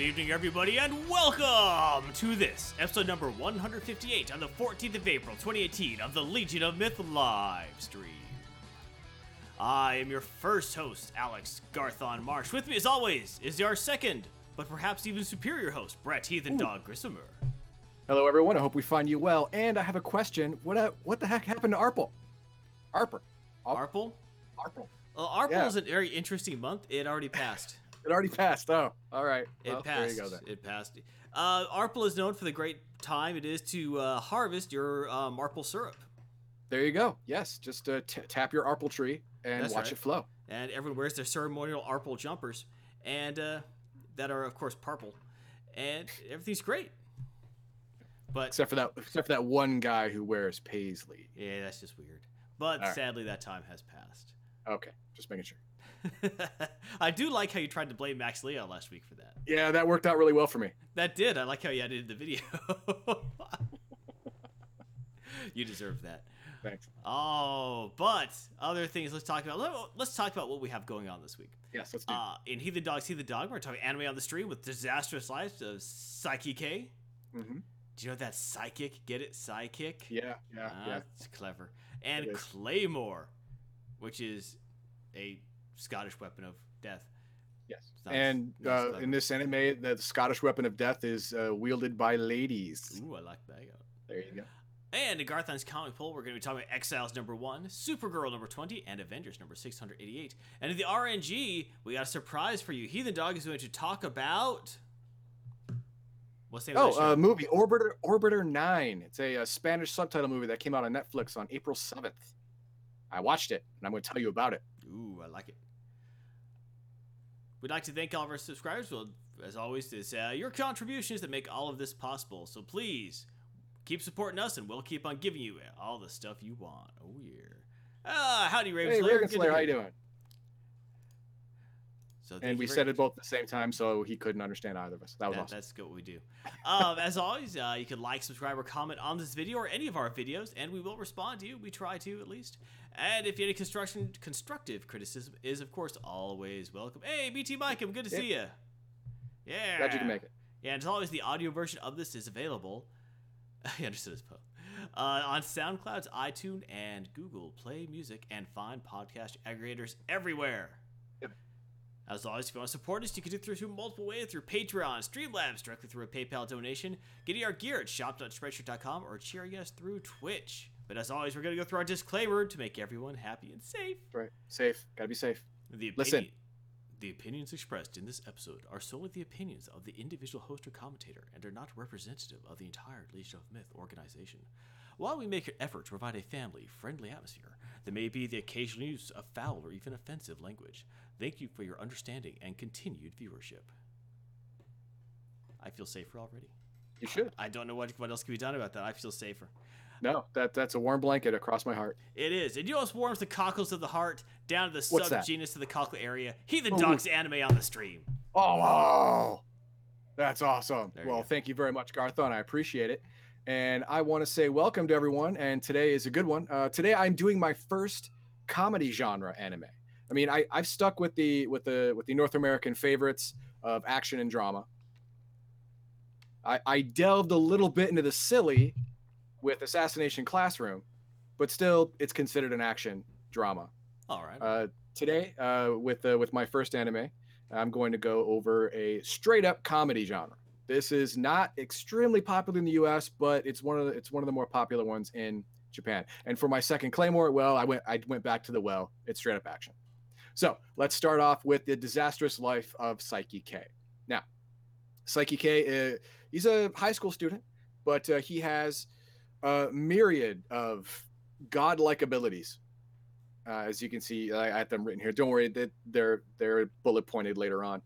Good evening, everybody, and welcome to this episode number 158 on the 14th of April, 2018, of the Legion of Myth live stream. I am your first host, Alex Garthon Marsh. With me, as always, is our second, but perhaps even superior host, Brett Heathen Dog Grissomer. Hello, everyone. I hope we find you well. And I have a question. What uh, what the heck happened to Arple? Arper. Arple? Arple. Well, Arple Yeah. is a very interesting month. It already passed. It already passed. Oh, all right. It Well, passed. There you go then. It passed. Uh, Arple is known for the great time it is to uh, harvest your um, Arple syrup. There you go. Yes, just uh, t- tap your Arple tree and That's watch right. it flow. and everyone wears their ceremonial Arple jumpers, and uh, that are of course purple, and everything's great. But Except for that, except for that one guy who wears paisley. yeah, that's just weird. But right. sadly, that time has passed. Okay, just making sure. I do like how you tried to blame Max Leo last week for that. Yeah, that worked out really well for me. That did. I like how you edited the video. you deserve that. Thanks. Oh, but other things. Let's talk about. let- Let's talk about what we have going on this week. Yes, let's do. Uh, in Heathen Dog, See the Dog, we're talking anime on the stream with Disastrous Lives of Saiki K. Mhm. Do you know that psychic? Get it? Psychic? Yeah, yeah, Ah, yeah. It's clever. And It. Claymore, which is a Scottish weapon of death. Yes. Sounds- and uh, in this anime, the Scottish weapon of death is uh, wielded by ladies. Ooh, I like that. There you go. And in Garthon's comic poll, we're going to be talking about Exiles number one, Supergirl number 20, and Avengers number 688. And in the RNG, we got a surprise for you. Heathen Dog is going to talk about. What's the name Oh, show? uh, movie Orbiter Orbiter Nine. It's a, uh Spanish subtitle movie that came out on Netflix on April seventh. I watched it, and I'm going to tell you about it. Ooh, I like it. We'd like to thank all of our subscribers. Well, as always, it's uh, your contributions that make all of this possible. So please keep supporting us, and we'll keep on giving you all the stuff you want. Oh yeah. Ah, howdy, Raven Hey, Slayer. Raven Slayer, how you doing? So And we said much. it both at the same time, so he couldn't understand either of us. That was That- awesome. That's good what we do. Um, as always, uh, you can like, subscribe, or comment on this video or any of our videos, and we will respond to you. We try to, at least. And if you have any construction, constructive criticism is, of course, always welcome. Hey, BT Mike, I'm good to see you. Yeah. Glad you can make it. Yeah, and as always, the audio version of this is available. I understood his poem. Uh, on SoundCloud's iTunes and Google Play Music and find podcast aggregators everywhere. As always, if you want to support us, you can do it through multiple ways through Patreon, Streamlabs, directly through a PayPal donation, getting our gear at shop.spreadshirt.com, or cheering us through Twitch. But as always, we're going to go through our disclaimer to make everyone happy and safe. Right. Safe. Gotta be safe. The Listen. The opinions expressed in this episode are solely the opinions of the individual host or commentator and are not representative of the entire Legion of Myth organization. While we make an effort to provide a family friendly atmosphere, there may be the occasional use of foul or even offensive language. Thank you for your understanding and continued viewership. I feel safer already. You should. I don't know what, what else can be done about that. I feel safer. No, that that's a warm blanket across my heart. It is. You know what warms the cockles of the heart down to the subgenus of the cockle area? Heathen Ooh. Dogs anime on the stream. Oh, wow. That's awesome. There well, go. thank you very much, Garthon. I appreciate it. And I want to say welcome to everyone. And today is a good one. Uh, today I'm doing my first comedy genre anime. I mean, I, I've stuck with the with the with the North American favorites of action and drama. I, I delved a little bit into the silly with Assassination Classroom, but still, it's considered an action drama. All right. Uh, today, uh, with uh, with my first anime, I'm going to go over a straight up comedy genre. This is not extremely popular in the U.S., but it's one of the, it's one of the more popular ones in Japan. And for my second Claymore, well, I went I went back to the well. It's straight up action. So let's start off with the disastrous life of Saiki K. Now, Saiki K, uh, he's a high school student, but uh, he has a myriad of godlike abilities uh, as you can see, I I have them written here. Don't worry, that they're they're bullet pointed later on.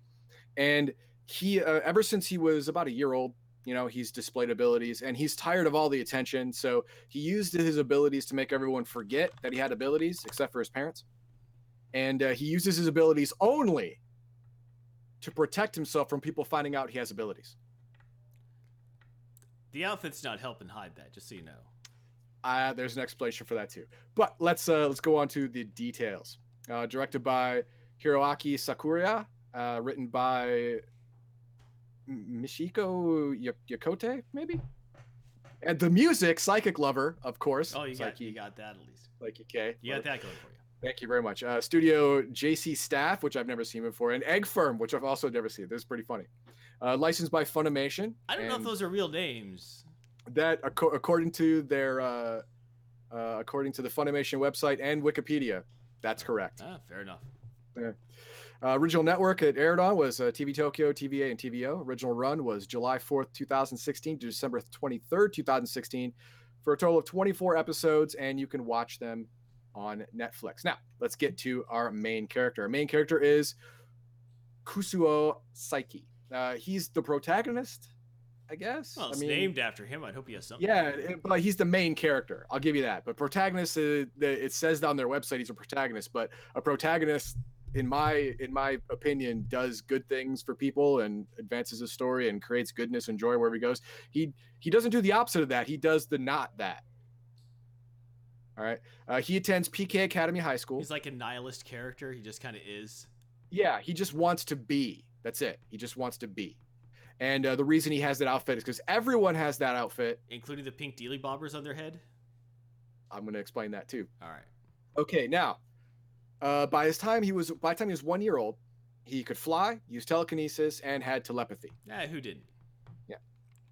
And he, uh, ever since he was about a year old, you know, he's displayed abilities, and he's tired of all the attention. So he used his abilities to make everyone forget that he had abilities, except for his parents. And uh, he uses his abilities only to protect himself from people finding out he has abilities. the outfit's not helping hide that, just so you know. Uh, there's an explanation for that too. But let's uh, let's go on to the details. Uh, directed by Hiroaki Sakuya, uh, written by M- Michiko Y- Yakote, maybe. And the music, Psychic Lover, of course. Oh, you got you got that at least. Psyche okay. You got that going for you. Thank you very much. Uh, Studio JC Staff, which I've never seen before, and Egg Firm, which I've also never seen. This is pretty funny. Uh, licensed by Funimation. I don't know if those are real names. that, acco- according to their, uh, uh, according to the Funimation website and Wikipedia, that's correct. Ah, fair enough. Uh, original network it aired on was uh, TV Tokyo, TVA, and TVO. Original run was July 4th, 2016 to December 23rd, 2016, for a total of 24 episodes, and you can watch them on Netflix. Now, let's get to our main character. Our main character is Kusuo Saiki. Uh, he's the protagonist, I guess. Well, I it's mean, named after him. I'd hope he has something. yeah, but he's the main character. I'll give you that. But protagonist, uh, the- it says on their website he's a protagonist. But a protagonist, in my in my opinion, does good things for people and advances the story and creates goodness and joy wherever he goes. He he doesn't do the opposite of that. He does the not that. All right. Uh, he attends PK Academy High School. He's like a nihilist character. He just kind of is. Yeah, he just wants to be. That's it. He just wants to be. And uh, the reason he has that outfit is because everyone has that outfit. Including the pink dealy bobbers on their head. I'm going to explain that too. All right. Okay, now, uh, by his time he was by the time he was one year old, he could fly, use telekinesis, and had telepathy. Yeah, who didn't?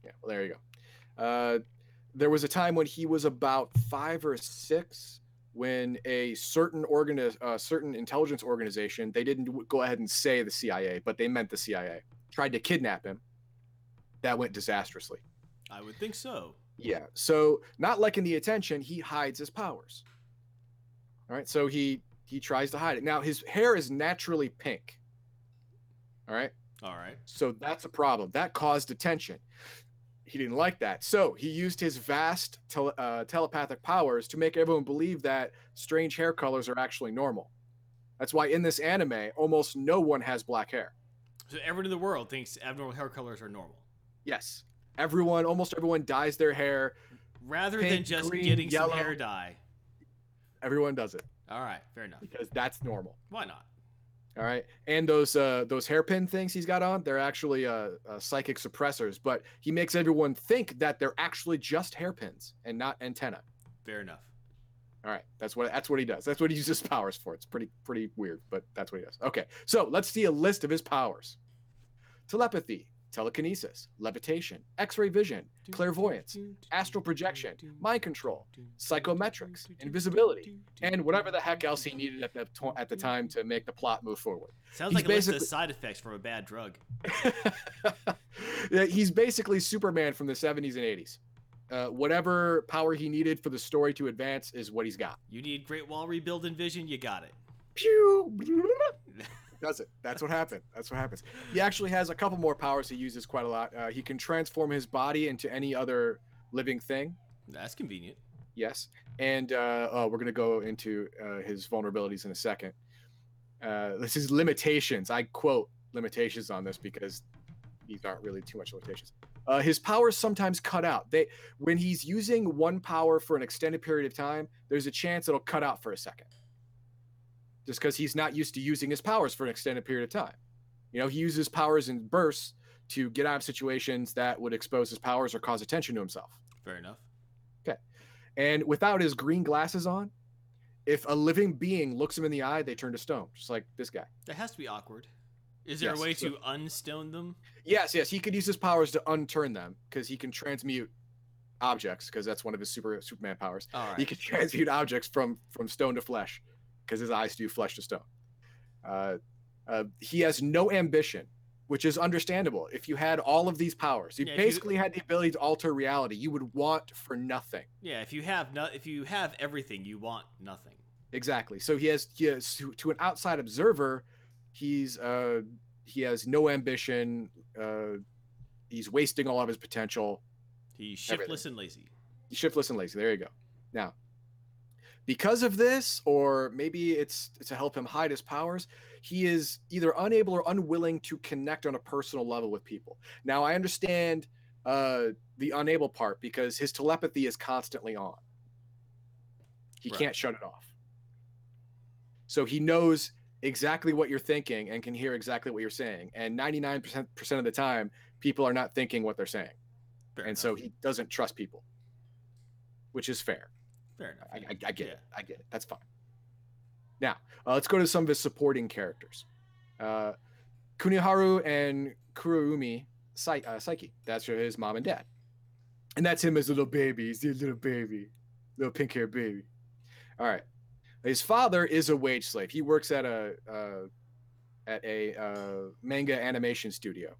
Yeah, well, there you go. There was a time when he was about five or six when a certain organi- uh, certain intelligence organization they didn't go ahead and say the CIA, but they meant the CIA tried to kidnap him. That went disastrously. I would think so. Yeah. So not liking the attention, he hides his powers. All right. So he he tries to hide it. Now his hair is naturally pink. All right. All right. So that's a problem. That caused attention. He didn't like that. So he used his vast tele- uh, telepathic powers to make everyone believe that strange hair colors are actually normal. That's why in this anime, almost no one has black hair. So everyone in the world thinks abnormal hair colors are normal. Yes. Everyone, almost everyone dyes their hair. Rather than just green, getting yellow. some hair dye. Everyone does it All right. Fair enough. because that's normal. Why not? All right, and those uh, those hairpin things he's got on, they're actually uh, uh, psychic suppressors, but he makes everyone think that they're actually just hairpins and not antenna. Fair enough. All right, that's what that's what he does. That's what he uses powers for. It's pretty pretty weird, but that's what he does. Okay, so let's see a list of his powers: telepathy, telekinesis, levitation, X-ray vision, clairvoyance, astral projection, mind control, psychometrics, invisibility, and whatever the heck else he needed at the to- at the time to make the plot move forward. Sounds He's like a list of side effects from a bad drug. Yeah, he's basically Superman from the 70s and 80s. Uh, whatever power he needed for the story to advance is what he's got. You need Great Wall rebuild and vision, you got it. Pew! Does it? That's what happened. That's what happens. He actually has a couple more powers he uses quite a lot. Uh, he can transform his body into any other living thing. That's convenient. Yes. And uh, oh, we're going to go into uh, his vulnerabilities in a second. Uh, this is limitations. I quote limitations on this because these aren't really too much limitations. Uh, his powers sometimes cut out. They when he's using one power for an extended period of time, there's a chance it'll cut out for a second. Just because he's not used to using his powers for an extended period of time. You know, he uses powers in bursts to get out of situations that would expose his powers or cause attention to himself. Fair enough. Okay. And without his green glasses on, if a living being looks him in the eye, they turn to stone, just like this guy. That has to be awkward. Is there Yes, a way so- to unstone them? Yes, yes, he could use his powers to unturn them because he can transmute objects because that's one of his super Superman powers. Right. He can transmute objects from from stone to flesh because his eyes do flesh to stone. Uh, uh, he has no ambition, which is understandable. If you had all of these powers, you Yeah, if you- basically had the ability to alter reality. You would want for nothing. Yeah, if you have no, if you have everything, you want nothing. Exactly. So he has he has to, to an outside observer, he's uh he has no ambition. Uh, he's wasting all of his potential. He's shiftless and lazy. He's shiftless and lazy. There you go. Now, because of this, or maybe it's to help him hide his powers, he is either unable or unwilling to connect on a personal level with people. Now, I understand uh, the unable part because his telepathy is constantly on. He Right. can't shut it off. So he knows exactly what you're thinking and can hear exactly what you're saying. And 99% of the time, people are not thinking what they're saying, Fair and enough. so he doesn't trust people, which is fair. Fair enough. I. I, I get Yeah. it. I get it. That's fine. Now, uh, let's go to some of his supporting characters. Uh, Kuniharu and Kurumi Sai- uh, Saiki. That's his mom and dad. And that's him as a little baby. He's a little baby, little pink hair baby. All right. His father is a wage slave. He works at a uh, at a uh, manga animation studio,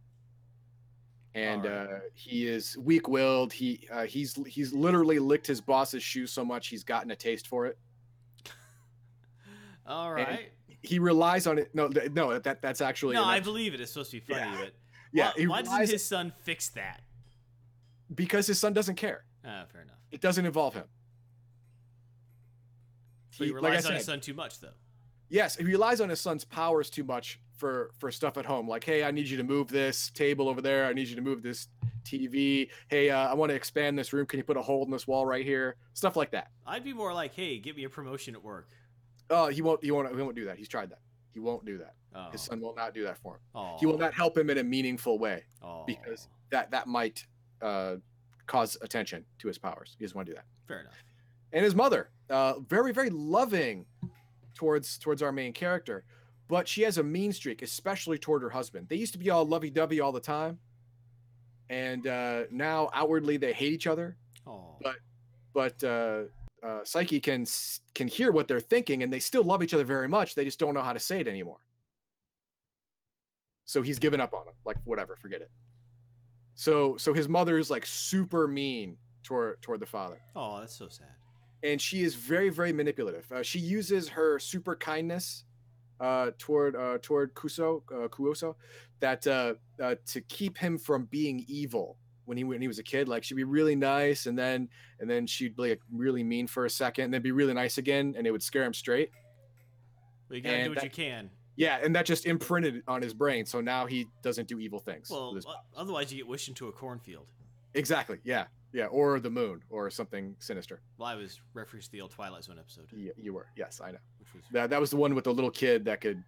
and right. uh, he is weak-willed. He uh, he's he's literally licked his boss's shoe so much he's gotten a taste for it. All right. He relies on it. No, no, that that's actually No, I believe it. It's supposed to be funny, Yeah. but yeah. why, why doesn't his son fix that? because his son doesn't care. Ah, fair enough. It doesn't involve him. So he He- like relies on his son too much, though. Yes, he relies on his son's powers too much for for stuff at home. Like, hey, I need you to move this table over there. I need you to move this TV. Hey, uh, I want to expand this room. Can you put a hole in this wall right here? Stuff like that. I'd be more like, hey, get me a promotion at work. Oh, he won't. He won't. He won't do that. He's tried that. He won't do that. Oh. His son will not do that for him. oh. He will not help him in a meaningful way. Oh. because- That that might uh, cause attention to his powers. He doesn't want to do that. Fair enough. and his mother uh very very loving towards towards our main character but she has a mean streak especially toward her husband they used to be all lovey-dovey all the time and uh now outwardly they hate each other Oh. But- but uh uh, Saiki can can hear what they're thinking, and they still love each other very much. They just don't know how to say it anymore. So he's given up on him. Like whatever, forget it. So so his mother is like super mean toward toward the father oh, that's so sad. and she is very very manipulative uh, she uses her super kindness uh, toward uh, toward kuso uh, kuoso that uh, uh, to keep him from being evil when he when he was a kid like she'd be really nice and then and then she'd be like really mean for a second and then be really nice again and it would scare him straight Well, you gotta And do what that- you can. yeah and that just imprinted on his brain so now he doesn't do evil things Well, with his- o- otherwise you get wished into a cornfield. Exactly yeah yeah or the moon or something sinister Well, I was referencing the old Twilight Zone episode, you, you were yes i know which was that, that was the one with the little kid that could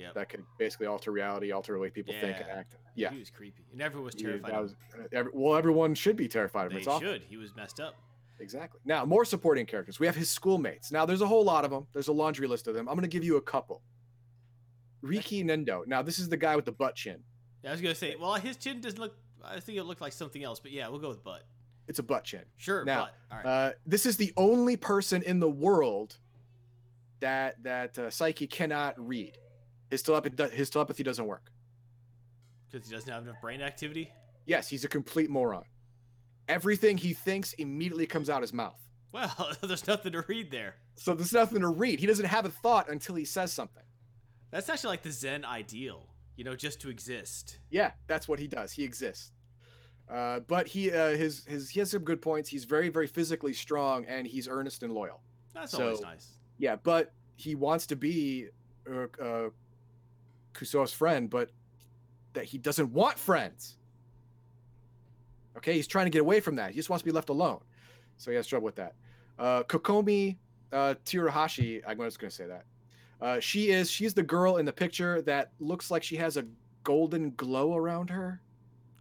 yeah. that could basically alter reality, alter the way people think and act. Yeah. He was creepy, and everyone was Yeah, terrified. was, uh, every, well, everyone should be terrified of him. They It's awful. should. He was messed up. Exactly. Now, more supporting characters. We have his schoolmates. Now, there's a whole lot of them. There's a laundry list of them. I'm going to give you a couple. Riki Nendo. Now, this is the guy with the butt chin. Yeah, I was gonna say, well, his chin doesn't look. I think it looked like something else, but yeah, we'll go with butt. It's a butt chin. Sure, Now, butt. All right. Uh, this is the only person in the world that that uh, Saiki cannot read. His telepathy, his telepathy doesn't work. Because he doesn't have enough brain activity. Yes, he's a complete moron. Everything he thinks immediately comes out his mouth. Well, there's nothing to read there. So there's nothing to read. He doesn't have a thought until he says something. That's actually like the Zen ideal, you know, just to exist. Yeah, that's what he does. He exists. Uh, but he uh, his his he has some good points. He's very very physically strong and he's earnest and loyal. That's always nice. Yeah, but he wants to be uh, uh, Kuso's friend, but that he doesn't want friends. Okay, he's trying to get away from that. He just wants to be left alone. So he has trouble with that. Uh, Kokomi uh, Tirahashi, I'm just going to say that. Uh, she is she's the girl in the picture that looks like she has a golden glow around her,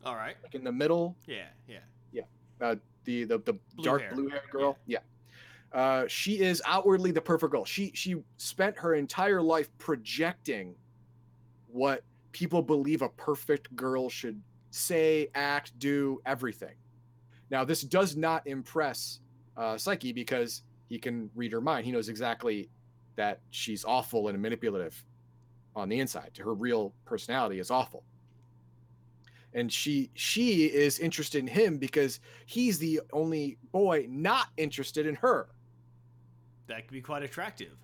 All right. like in the middle. Yeah, yeah. Uh, the the, the Blue dark hair. blue haired girl. Yeah. Uh, she is outwardly the perfect girl. She she spent her entire life projecting what people believe a perfect girl should say, act, do, everything. Now this does not impress uh, Saiki because he can read her mind. He knows exactly that she's awful and manipulative on the inside. Her real personality is awful and she she is interested in him because he's the only boy not interested in her That could be quite attractive.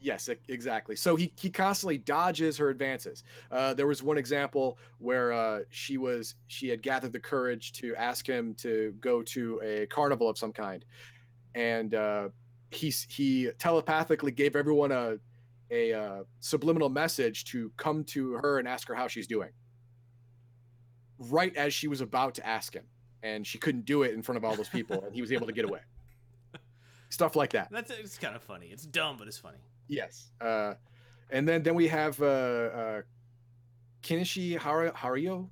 yes exactly so he, he constantly dodges her advances uh, there was one example where uh, she was she had gathered the courage to ask him to go to a carnival of some kind and uh, he he telepathically gave everyone a a uh, subliminal message to come to her and ask her how she's doing right as she was about to ask him and she couldn't do it in front of all those people and he was able to get away stuff like that That's it's kind of funny. It's dumb, but it's funny. Yes. Uh, and then then we have uh, uh, Kinishi Har- Hario.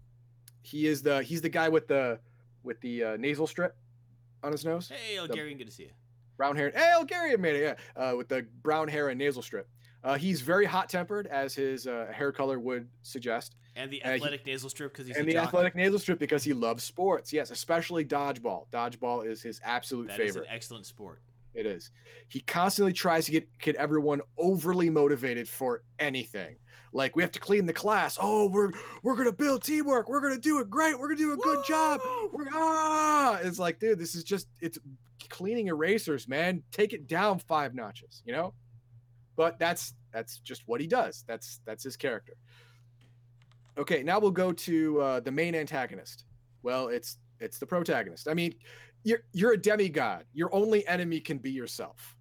He is the he's the guy with the with the uh, nasal strip on his nose. Hey, The- Elgarian, good to see you. Brown hair. Hey, Elgarian made it, yeah, uh, with the brown hair and nasal strip. Uh, he's very hot tempered, as his uh, hair color would suggest, And the Uh, he- athletic nasal strip because he's and the jockey. athletic nasal strip because he loves sports. Yes, especially dodgeball. Dodgeball is his absolute That is favorite. an excellent sport. It is. He constantly tries to get get everyone overly motivated for anything. Like we have to clean the class. Oh, we're we're gonna build teamwork. We're gonna do it great. We're gonna do a good job. We're ah. It's like, dude, this is just it's cleaning erasers, man. Take it down five notches, you know. But that's that's just what he does. That's that's his character. Okay, now we'll go to uh, the main antagonist. Well, it's it's the protagonist. I mean, you're you're a demigod. Your only enemy can be yourself.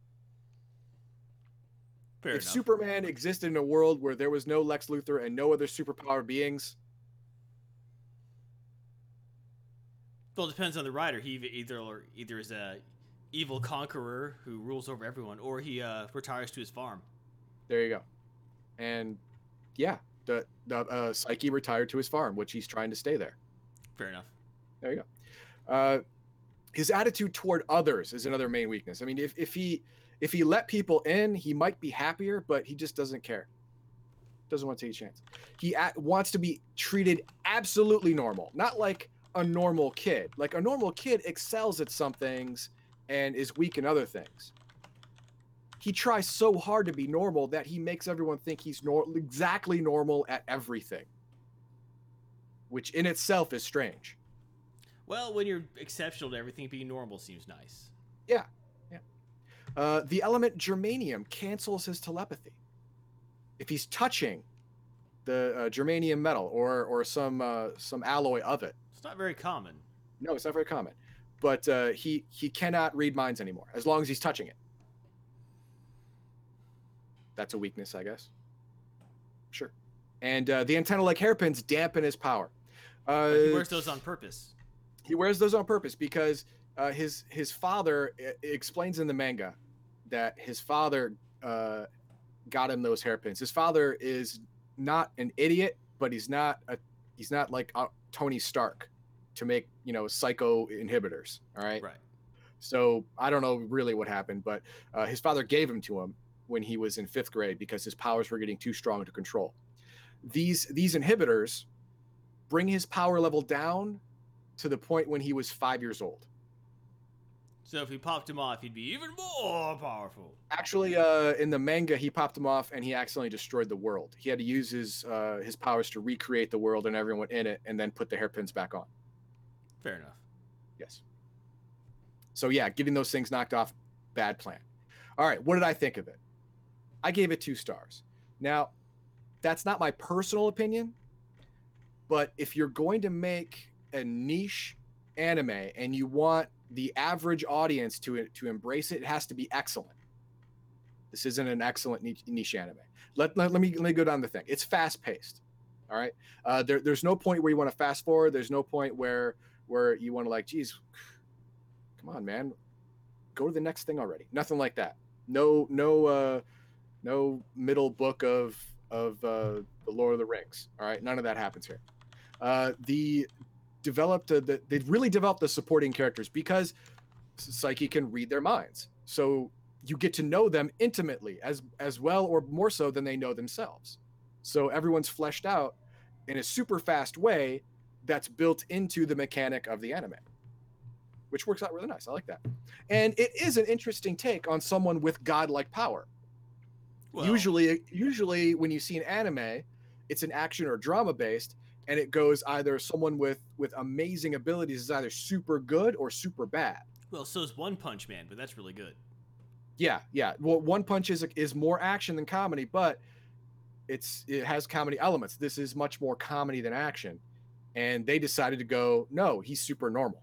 Fair if enough. Superman existed in a world where there was no Lex Luthor and no other superpower beings, Well, it depends on the writer. He either either, or either is a evil conqueror who rules over everyone, or he uh, retires to his farm. there you go. And yeah, the the uh, Saiki retired to his farm, which he's trying to stay there. Fair enough. There you go. Uh, his attitude toward others is another main weakness. I mean, if, if he if he let people in, he might be happier, but he just doesn't care. Doesn't want to take a chance. He a- wants to be treated absolutely normal, not like a normal kid. Like a normal kid excels at some things and is weak in other things. He tries so hard to be normal that he makes everyone think he's nor- exactly normal at everything, which in itself is strange. Well, when you're exceptional to everything, being normal seems nice. Uh, the element germanium cancels his telepathy. If he's touching the uh, germanium metal or or some uh, some alloy of it, It's not very common. no, it's not very common. But uh, he he cannot read minds anymore as long as he's touching it. That's a weakness, I guess. Sure. And uh, the antenna-like hairpins dampen his power. Uh, he wears those on purpose. he wears those on purpose because uh, his his father i- explains in the manga that his father uh, got him those hairpins. His father is not an idiot, but he's not a he's not like uh, Tony Stark to make you know psycho inhibitors. All right. Right. So I don't know really what happened, but uh, his father gave him to him when he was in fifth grade because his powers were getting too strong to control. These these inhibitors bring his power level down to the point when he was five years old. So if he popped him off, he'd be even more powerful. Actually, uh, in the manga, he popped him off and he accidentally destroyed the world. He had to use his uh, his powers to recreate the world and everyone in it, and then put the hairpins back on. Fair enough. Yes. So yeah, getting those things knocked off, bad plan. All right, what did I think of it? I gave it two stars. Now, that's not my personal opinion, but if you're going to make a niche anime and you want the average audience to to embrace it, it has to be excellent. This isn't an excellent niche, anime. Let, let, let me let me go down the thing. It's fast paced. All right. Uh, there, there's no point where you want to fast forward. There's no point where where you want to like, geez, come on, man, go to the next thing already. Nothing like that. No, no, uh, no middle book of of uh, the Lord of the Rings. All right, none of that happens here. Uh, the developed uh, the, they really developed the supporting characters because Saiki can read their minds, so you get to know them intimately as as well or more so than they know themselves. So everyone's fleshed out in a super fast way that's built into the mechanic of the anime, which works out really nice. I like that. And it is an interesting take on someone with godlike power. Well, usually, usually when you see an anime, it's an action or drama based, and it goes either someone with with amazing abilities is either super good or super bad. well, so is One Punch Man, but that's really good. Yeah, yeah. Well, One Punch is is more action than comedy, but it's it has comedy elements. This is much more comedy than action, and they decided to go, no, he's super normal.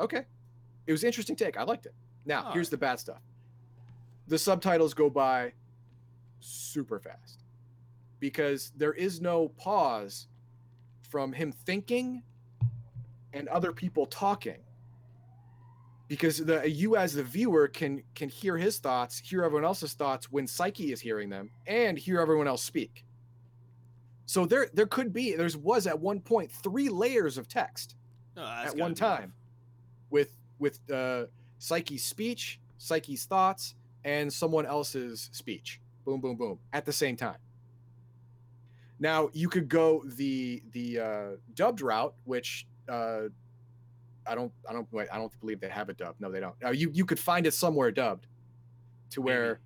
Okay, it was an interesting take. I liked it. Now All here's right. the bad stuff. The subtitles go by super fast because there is no pause from him thinking and other people talking because the you as the viewer can can hear his thoughts hear everyone else's thoughts when Saiki is hearing them and hear everyone else speak So there there could be there's was at one point three layers of text that's at one enough. time with with uh, Saiki's speech, Saiki's thoughts, and someone else's speech. Boom, boom, boom at the same time. Now you could go the the uh, dubbed route, which uh, I don't I don't wait I don't believe they have a dub. No, they don't. Uh, you you could find it somewhere dubbed, to where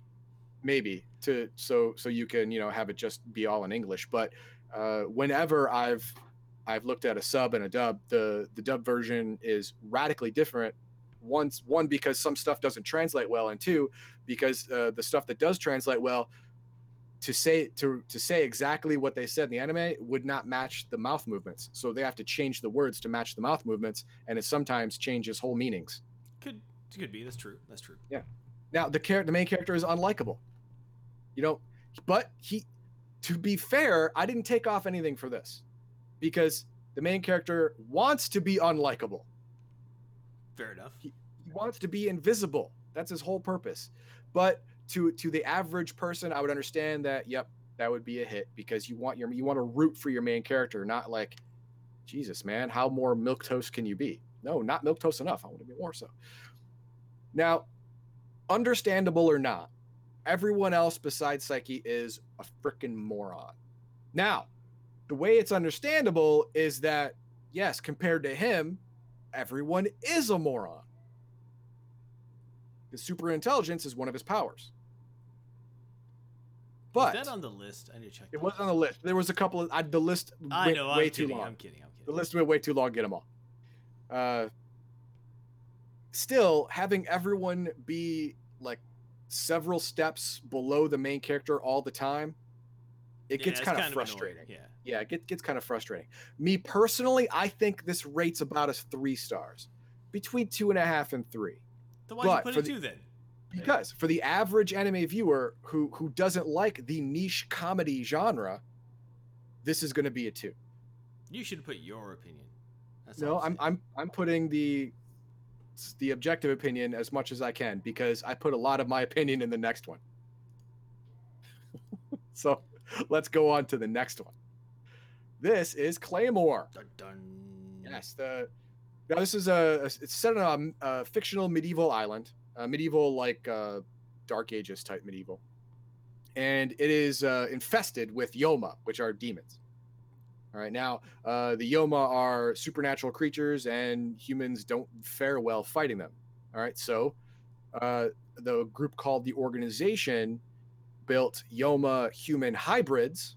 maybe to so so you can you know have it just be all in English. But uh, whenever I've I've looked at a sub and a dub, the the dub version is radically different. Once one because some stuff doesn't translate well, and two because uh, the stuff that does translate well to say to to say exactly what they said in the anime would not match the mouth movements. So they have to change the words to match the mouth movements, and it sometimes changes whole meanings. Could could be. That's true. That's true. Yeah. Now the char- the main character is unlikable. You know, but he to be fair, I didn't take off anything for this because the main character wants to be unlikable. Fair enough. He wants to be invisible. That's his whole purpose. But to to the average person, I would understand that yep, that would be a hit because you want your you want to root for your main character, not like Jesus, man, how more milk toast can you be? No, not milk toast enough. I want to be more so. Now, understandable or not, everyone else besides Saiki is a freaking moron. Now, the way it's understandable is that, yes, compared to him, everyone is a moron. The super intelligence is one of his powers. But is that on the list? I need to check. it wasn't on the list. There was a couple of I, the list I went know. way I'm too kidding. long. I'm kidding. I'm kidding. The list went way too long. Get them all. Uh, still, having everyone be like several steps below the main character all the time, it Yeah, gets it's kind of annoying. frustrating. Yeah. Yeah, it get, gets kind of frustrating. Me personally, I think this rates about as three stars, between two and a half and three. Why'd you But put for it the- two then? Because for the average anime viewer who who doesn't like the niche comedy genre, this is going to be a two. You should put your opinion. That's No, I'm I'm I'm I'm putting the the objective opinion as much as I can because I put a lot of my opinion in the next one. so let's go on to the next one. This is Claymore. Dun, dun. Yes, the now this is a, a- it's set on a, a fictional medieval island, a medieval like uh, Dark Ages type medieval, and it is uh, infested with Yoma, which are demons. All right, now uh, the Yoma are supernatural creatures, and humans don't fare well fighting them. All right, so uh, the group called the Organization built Yoma human hybrids.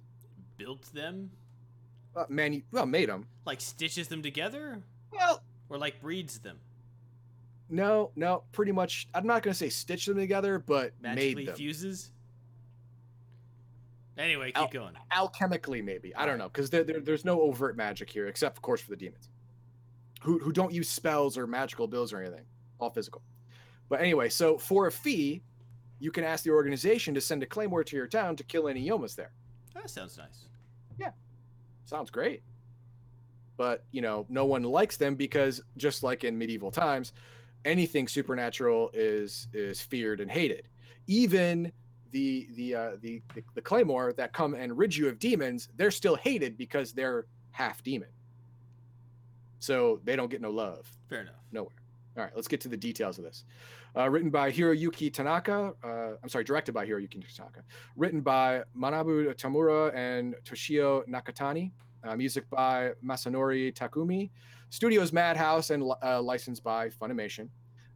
Built them, Uh, manu- well, made them. like stitches them together, Well, or like breeds them, No, no, pretty much. I'm not going to say stitch them together, but magically made them fuses. Anyway, keep Al- going. alchemically, maybe. I don't know because there, there, there's no overt magic here, except of course for the demons, who who don't use spells or magical bills or anything, all physical. But anyway, so for a fee, you can ask the organization to send a claymore to your town to kill any yomas there. That sounds nice. Yeah, sounds great. But, you know, no one likes them because just like in medieval times, anything supernatural is is feared and hated. Even the the uh, the, the the claymore that come and rid you of demons, they're still hated because they're half demon. So they don't get no love. Fair enough. Nowhere. All right, let's get to the details of this. Uh, written by Hiroyuki Tanaka. Uh, I'm sorry, directed by Hiroyuki Tanaka. Written by Manabu Tamura and Toshio Nakatani. Uh, music by Masanori Takumi. Studios Madhouse and uh, licensed by Funimation.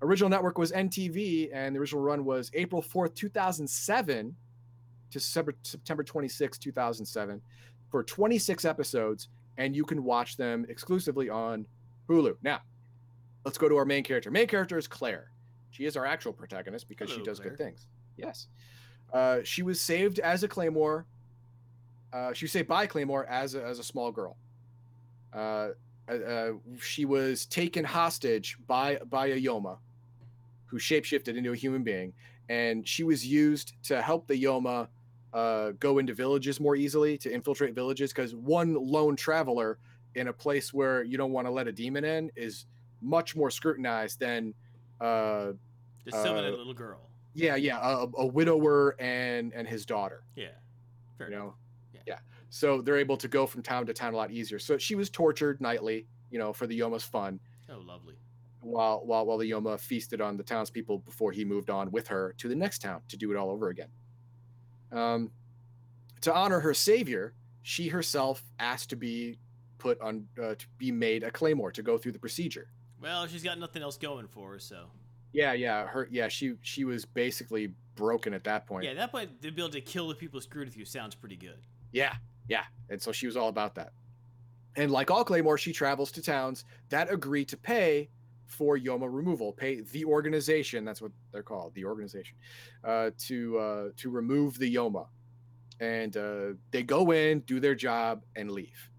Original network was NTV, and the original run was April 4th, 2007 to September, September 26, 2007, for 26 episodes, and you can watch them exclusively on Hulu. Now, let's go to our main character. Main character is Claire. She is our actual protagonist because she does Claire. good things. Yes. Uh, she was saved as a Claymore. Uh, she was saved by Claymore as a, as a small girl. Uh, uh, uh, she was taken hostage by by a Yoma, who shapeshifted into a human being, and she was used to help the Yoma uh, go into villages more easily, to infiltrate villages, because one lone traveler in a place where you don't want to let a demon in is much more scrutinized than uh Just summon a Uh, little girl. yeah yeah a, a widower and and his daughter Yeah. Fair you enough. know so they're able to go from town to town a lot easier. So she was tortured nightly, you know, for the Yoma's fun, Oh, lovely. while while while the Yoma feasted on the townspeople before he moved on with her to the next town to do it all over again. Um, to honor her savior, she herself asked to be put on uh, to be made a claymore to go through the procedure. Well, she's got nothing else going for her, so Yeah, yeah, her yeah, she she was basically broken at that point. yeah. At that point, the ability to kill the people screwed with you sounds pretty good. Yeah, yeah. And so she was all about that. And like all Claymore, she travels to towns that agree to pay for Yoma removal, pay the organization, that's what they're called, the organization, uh, to uh, to remove the Yoma. And uh, they go in, do their job, and leave.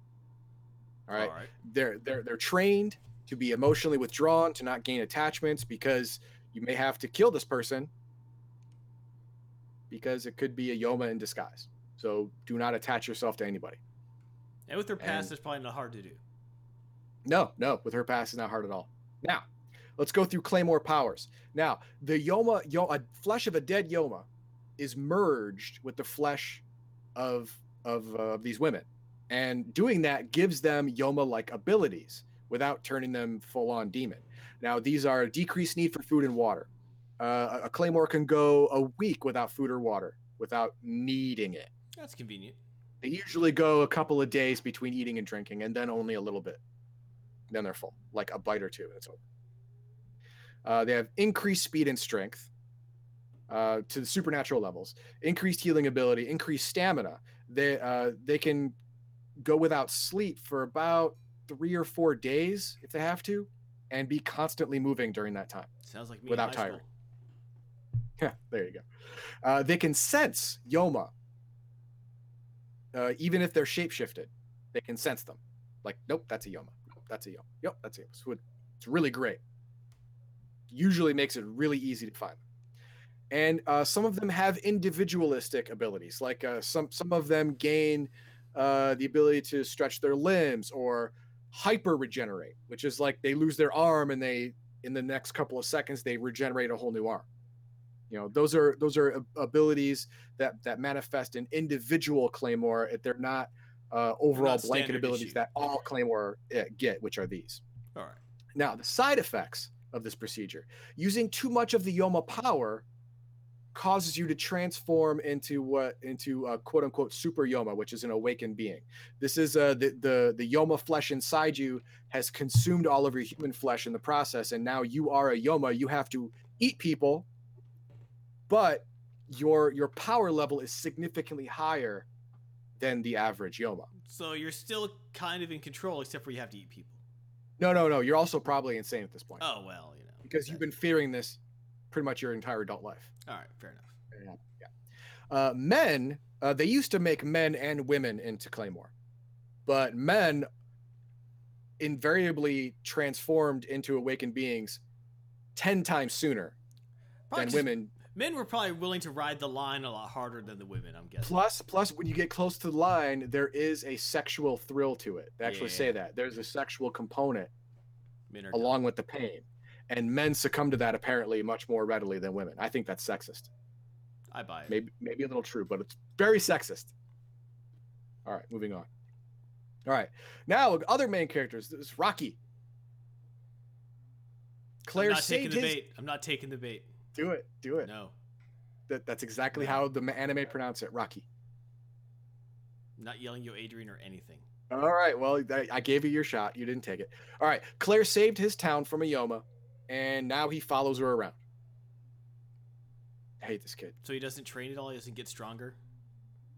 All right. All right. They're they're they're trained to be emotionally withdrawn, to not gain attachments, because you may have to kill this person because it could be a Yoma in disguise. So do not attach yourself to anybody. And with her past, And- it's probably not hard to do. No, no, with her pass is not hard at all. Now, let's go through Claymore powers. Now, the Yoma, yo, a flesh of a dead Yoma, is merged with the flesh of of uh, these women, and doing that gives them Yoma-like abilities without turning them full-on demon. Now, these are decreased need for food and water. Uh, a Claymore can go a week without food or water without needing it. That's convenient. They usually go a couple of days between eating and drinking, and then only a little bit. Then they're full, like a bite or two, and it's over. Uh, they have increased speed and strength uh, to the supernatural levels, increased healing ability, increased stamina. They uh, they can go without sleep for about three or four days if they have to, and be constantly moving during that time. Sounds like me Without tiring. Yeah, there you go. Uh, they can sense Yoma, uh, even if they're shapeshifted. They can sense them. Like, nope, that's a Yoma. Nope, that's a Yoma. Yep, that's a Yoma. So it's really great. Usually makes it really easy to find. And uh, some of them have individualistic abilities. Like uh, some some of them gain uh, the ability to stretch their limbs or hyper regenerate, which is like they lose their arm and they in the next couple of seconds they regenerate a whole new arm you know those are those are abilities that that manifest in individual claymore if they're not uh, overall not blanket abilities issue. that all claymore uh, get which are these All right. now the side effects of this procedure using too much of the yoma power causes you to transform into what into a quote unquote super yoma which is an awakened being this is uh the, the the yoma flesh inside you has consumed all of your human flesh in the process and now you are a yoma you have to eat people but your your power level is significantly higher than the average yoma So you're still kind of in control, except for you have to eat people. no no no you're also probably insane at this point Oh well, you know. because you've been fearing this pretty much your entire adult life All right, fair enough. Yeah, uh, men uh, they used to make men and women into claymore but men invariably transformed into awakened beings 10 times sooner Probably than just- women Men were probably willing to ride the line a lot harder than the women. I'm guessing. plus plus when you get close to the line there is a sexual thrill to it they actually say that there's a sexual component are dumb. along with the pain and men succumb to that apparently much more readily than women i think that's sexist I buy it. maybe maybe a little true, but it's very sexist. All right, moving on. All right, now other main characters. This is Rocky. I'm Claire not taking the his. bait. I'm not taking the bait. Do it, do it. No, That, that's exactly how the anime pronounce it. Rocky. I'm not yelling you, Adrian, or anything. All right, well, I, I gave you your shot. You didn't take it. All right, Claire saved his town from a Yoma, and now he follows her around. I hate this kid. So he doesn't train at all. He doesn't get stronger.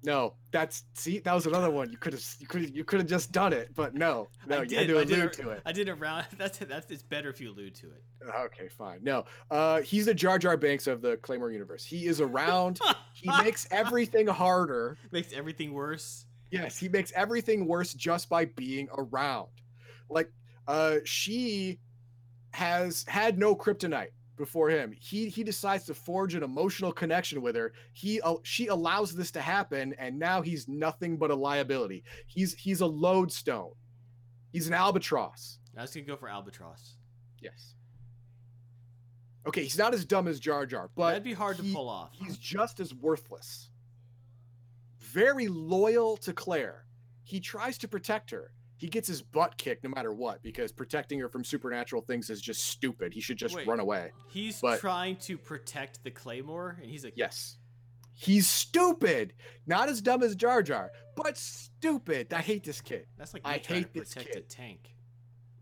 No, that's see, that was another one. You could have, you could, you could have just done it, but no, no, I you did. had to I did allude it- to it. I did it round. That's that's. It's better if you allude to it. Okay, fine. No, uh, he's the Jar Jar Binks of the Claymore universe. He is around. he makes everything harder. Makes everything worse. Yes, he makes everything worse just by being around. Like, uh, she has had no kryptonite before him. He he decides to forge an emotional connection with her. He uh, she allows this to happen, and now he's nothing but a liability. He's he's a lodestone. He's an albatross. I was gonna go for albatross. Yes. Okay, he's not as dumb as Jar Jar, but That'd be hard to pull off. He's just as worthless. very loyal to Claire. He tries to protect her. He gets his butt kicked no matter what because protecting her from supernatural things is just stupid. He should just Wait. run away. He's But- trying to protect the Claymore, and he's like, Yes. He's stupid. Not as dumb as Jar Jar, but stupid. I hate this kid. That's like I hate this kid. tank.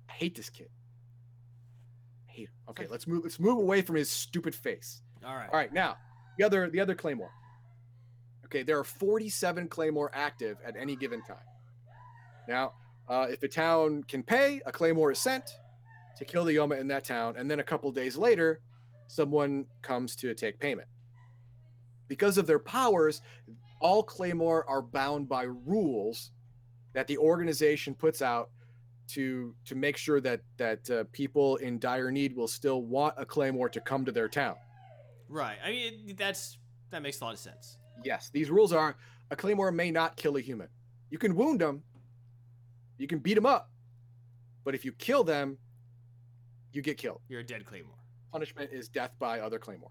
I hate this kid. I hate him. Okay, let's move let's move away from his stupid face. All right. All right, now the other the other claymore. Okay, there are 47 claymore active at any given time. Now, uh, if a town can pay, a claymore is sent to kill the Yoma in that town, and then a couple days later, someone comes to take payment. Because of their powers, all claymore are bound by rules that the organization puts out to to make sure that that uh, people in dire need will still want a claymore to come to their town. Right. I mean, that's that makes a lot of sense. Yes, these rules are a claymore may not kill a human. You can wound them, you can beat them up, but if you kill them, you get killed. You're a dead Claymore. Punishment is death by other claymore.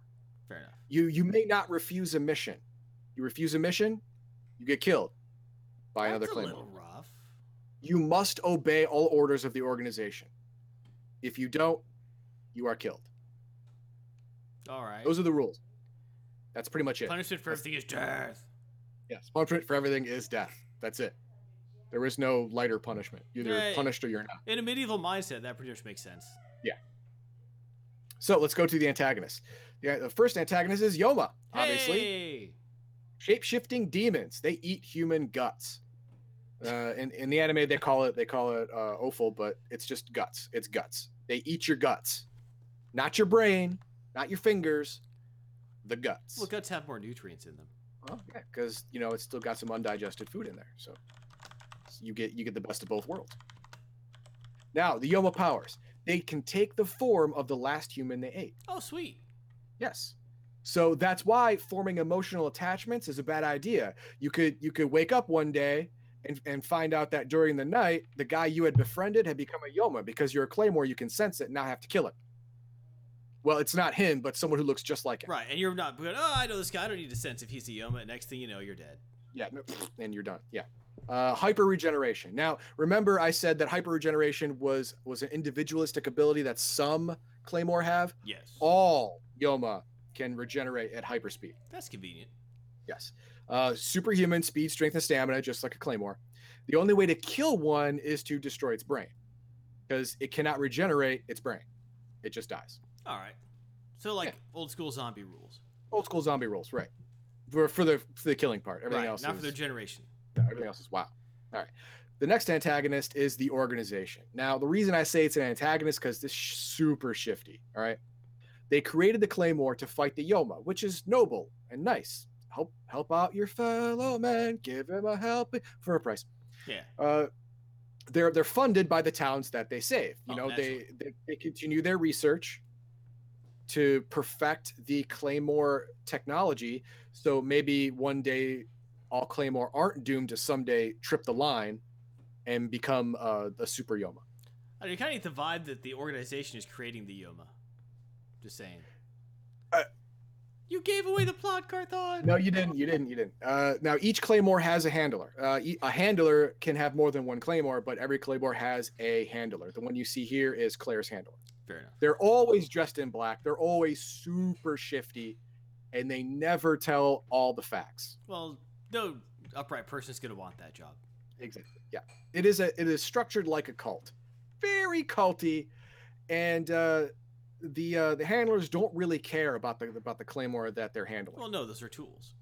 Fair enough. You you may not refuse a mission. You refuse a mission, you get killed by another That's a claymore. little rough. You must obey all orders of the organization. If you don't, you are killed. All right. Those are the rules. That's pretty much it. Punishment for everything is death. Yes, punishment for everything is death. That's it. There is no lighter punishment. You're either Right. punished or you're not. In a medieval mindset, that pretty much makes sense. Yeah. So let's go to the antagonist. The, the first antagonist is Yoma, obviously. Hey! Shape shifting demons. They eat human guts. Uh, in, in the anime, they call it they call it uh, offal, but it's just guts. It's guts. They eat your guts, not your brain, not your fingers, the guts. Well, guts have more nutrients in them. Well, yeah, because you know it's still got some undigested food in there, so you get you get the best of both worlds. Now the Yoma powers. They can take the form of the last human they ate. Oh, sweet. Yes. So that's why forming emotional attachments is a bad idea. You could you could wake up one day and, and find out that during the night the guy you had befriended had become a Yoma because you're a Claymore, you can sense it and not have to kill it. Well, it's not him, but someone who looks just like him. Right, and you're not going, oh, I know this guy. I don't need to sense if he's a Yoma. Next thing you know, you're dead. Yeah, and you're done. Yeah. Uh, hyper regeneration. Now, remember I said that hyper regeneration was was an individualistic ability that some Claymore have. Yes. All Yoma can regenerate at hyperspeed. That's convenient. Yes. Uh, superhuman speed, strength, and stamina, just like a Claymore. The only way to kill one is to destroy its brain because it cannot regenerate its brain. It just dies. All right. So, like Yeah. old school zombie rules. Old school zombie rules, right? For, for the for the killing part. Everything right, else not is, for their generation. No, everything else is wow. All right. The next antagonist is the organization. Now, the reason I say it's an antagonist because this sh- super shifty. All right. They created the Claymore to fight the Yoma, which is noble and nice. Help help out your fellow man, give him a helping for a price. Yeah. Uh, they're they're funded by the towns that they save. You Oh, know, they, they they continue their research to perfect the Claymore technology. So maybe one day all Claymore aren't doomed to someday trip the line and become uh, a super Yoma. I mean, you kind of get the vibe that the organization is creating the Yoma. Just saying. Uh, you gave away the plot, Garthon. No, you didn't. You didn't. You didn't. Uh, now each Claymore has a handler. Uh, e- a handler can have more than one Claymore, but every Claymore has a handler. The one you see here is Claire's handler. Fair enough. They're always dressed in black. They're always super shifty, and they never tell all the facts. Well, no upright person is going to want that job. Exactly. Yeah. It is a. It is structured like a cult, very culty, and uh, the uh, the handlers don't really care about the about the claymore that they're handling. Well, no, those are tools.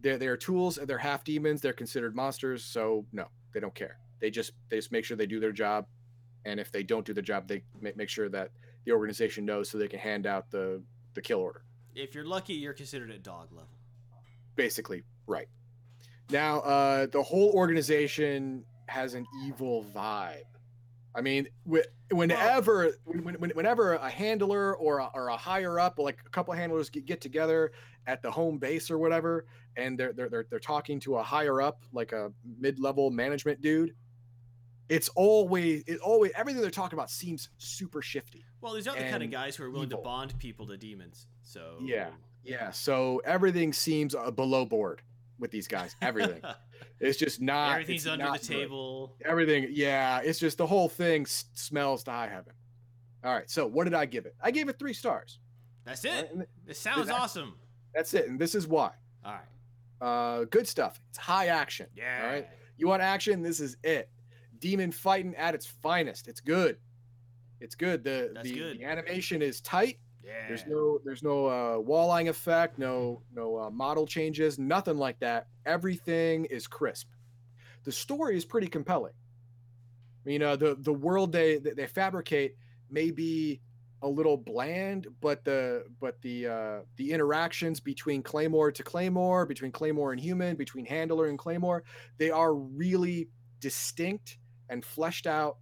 they're they're tools. They're half demons. They're considered monsters. So no, they don't care. They just they just make sure they do their job, and if they don't do their job, they ma- make sure that the organization knows so they can hand out the the kill order. If you're lucky, you're considered at dog level. basically right now uh the whole organization has an evil vibe i mean whenever when, when, whenever a handler or a, or a higher up like a couple handlers get, get together at the home base or whatever and they're, they're they're they're talking to a higher up like a mid-level management dude it's always it always everything they're talking about seems super shifty Well, these are the kind of guys who are willing evil. to bond people to demons. So Yeah. Yeah, so everything seems uh, below board. With these guys. Everything. it's just not. Everything's under not the good. table. Everything. Yeah. It's just the whole thing s- smells to high heaven. All right. So what did I give it? I gave it three stars. That's it. and It sounds that- awesome. That's it. And this is why. All right. Uh, good stuff. It's high action. Yeah. All right. You want action? This is it. Demon fighting at its finest. It's good. It's good. The the, good. the animation is tight. Yeah. There's no there's no uh, walling effect, no no uh, model changes, nothing like that. Everything is crisp. The story is pretty compelling. You know, the the world they they fabricate may be a little bland, but the but the uh, the interactions between Claymore to Claymore, between Claymore and human, between Handler and Claymore, they are really distinct and fleshed out,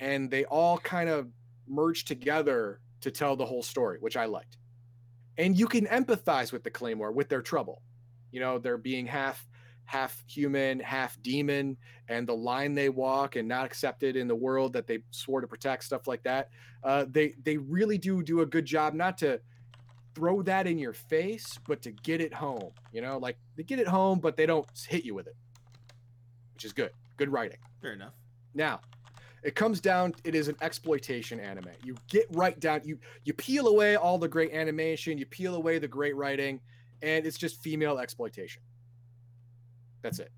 and they all kind of merge together to tell the whole story, which I liked. And you can empathize with the Claymore, with their trouble. You know, they're being half half human, half demon, and the line they walk and not accepted in the world that they swore to protect, stuff like that. Uh, they they really do do a good job not to throw that in your face, but to get it home. You know, like they get it home, but they don't hit you with it, which is good. Good writing. Fair enough. Now, it comes down. It is an exploitation anime. You get right down. You you peel away all the great animation. You peel away the great writing, and it's just female exploitation. That's it.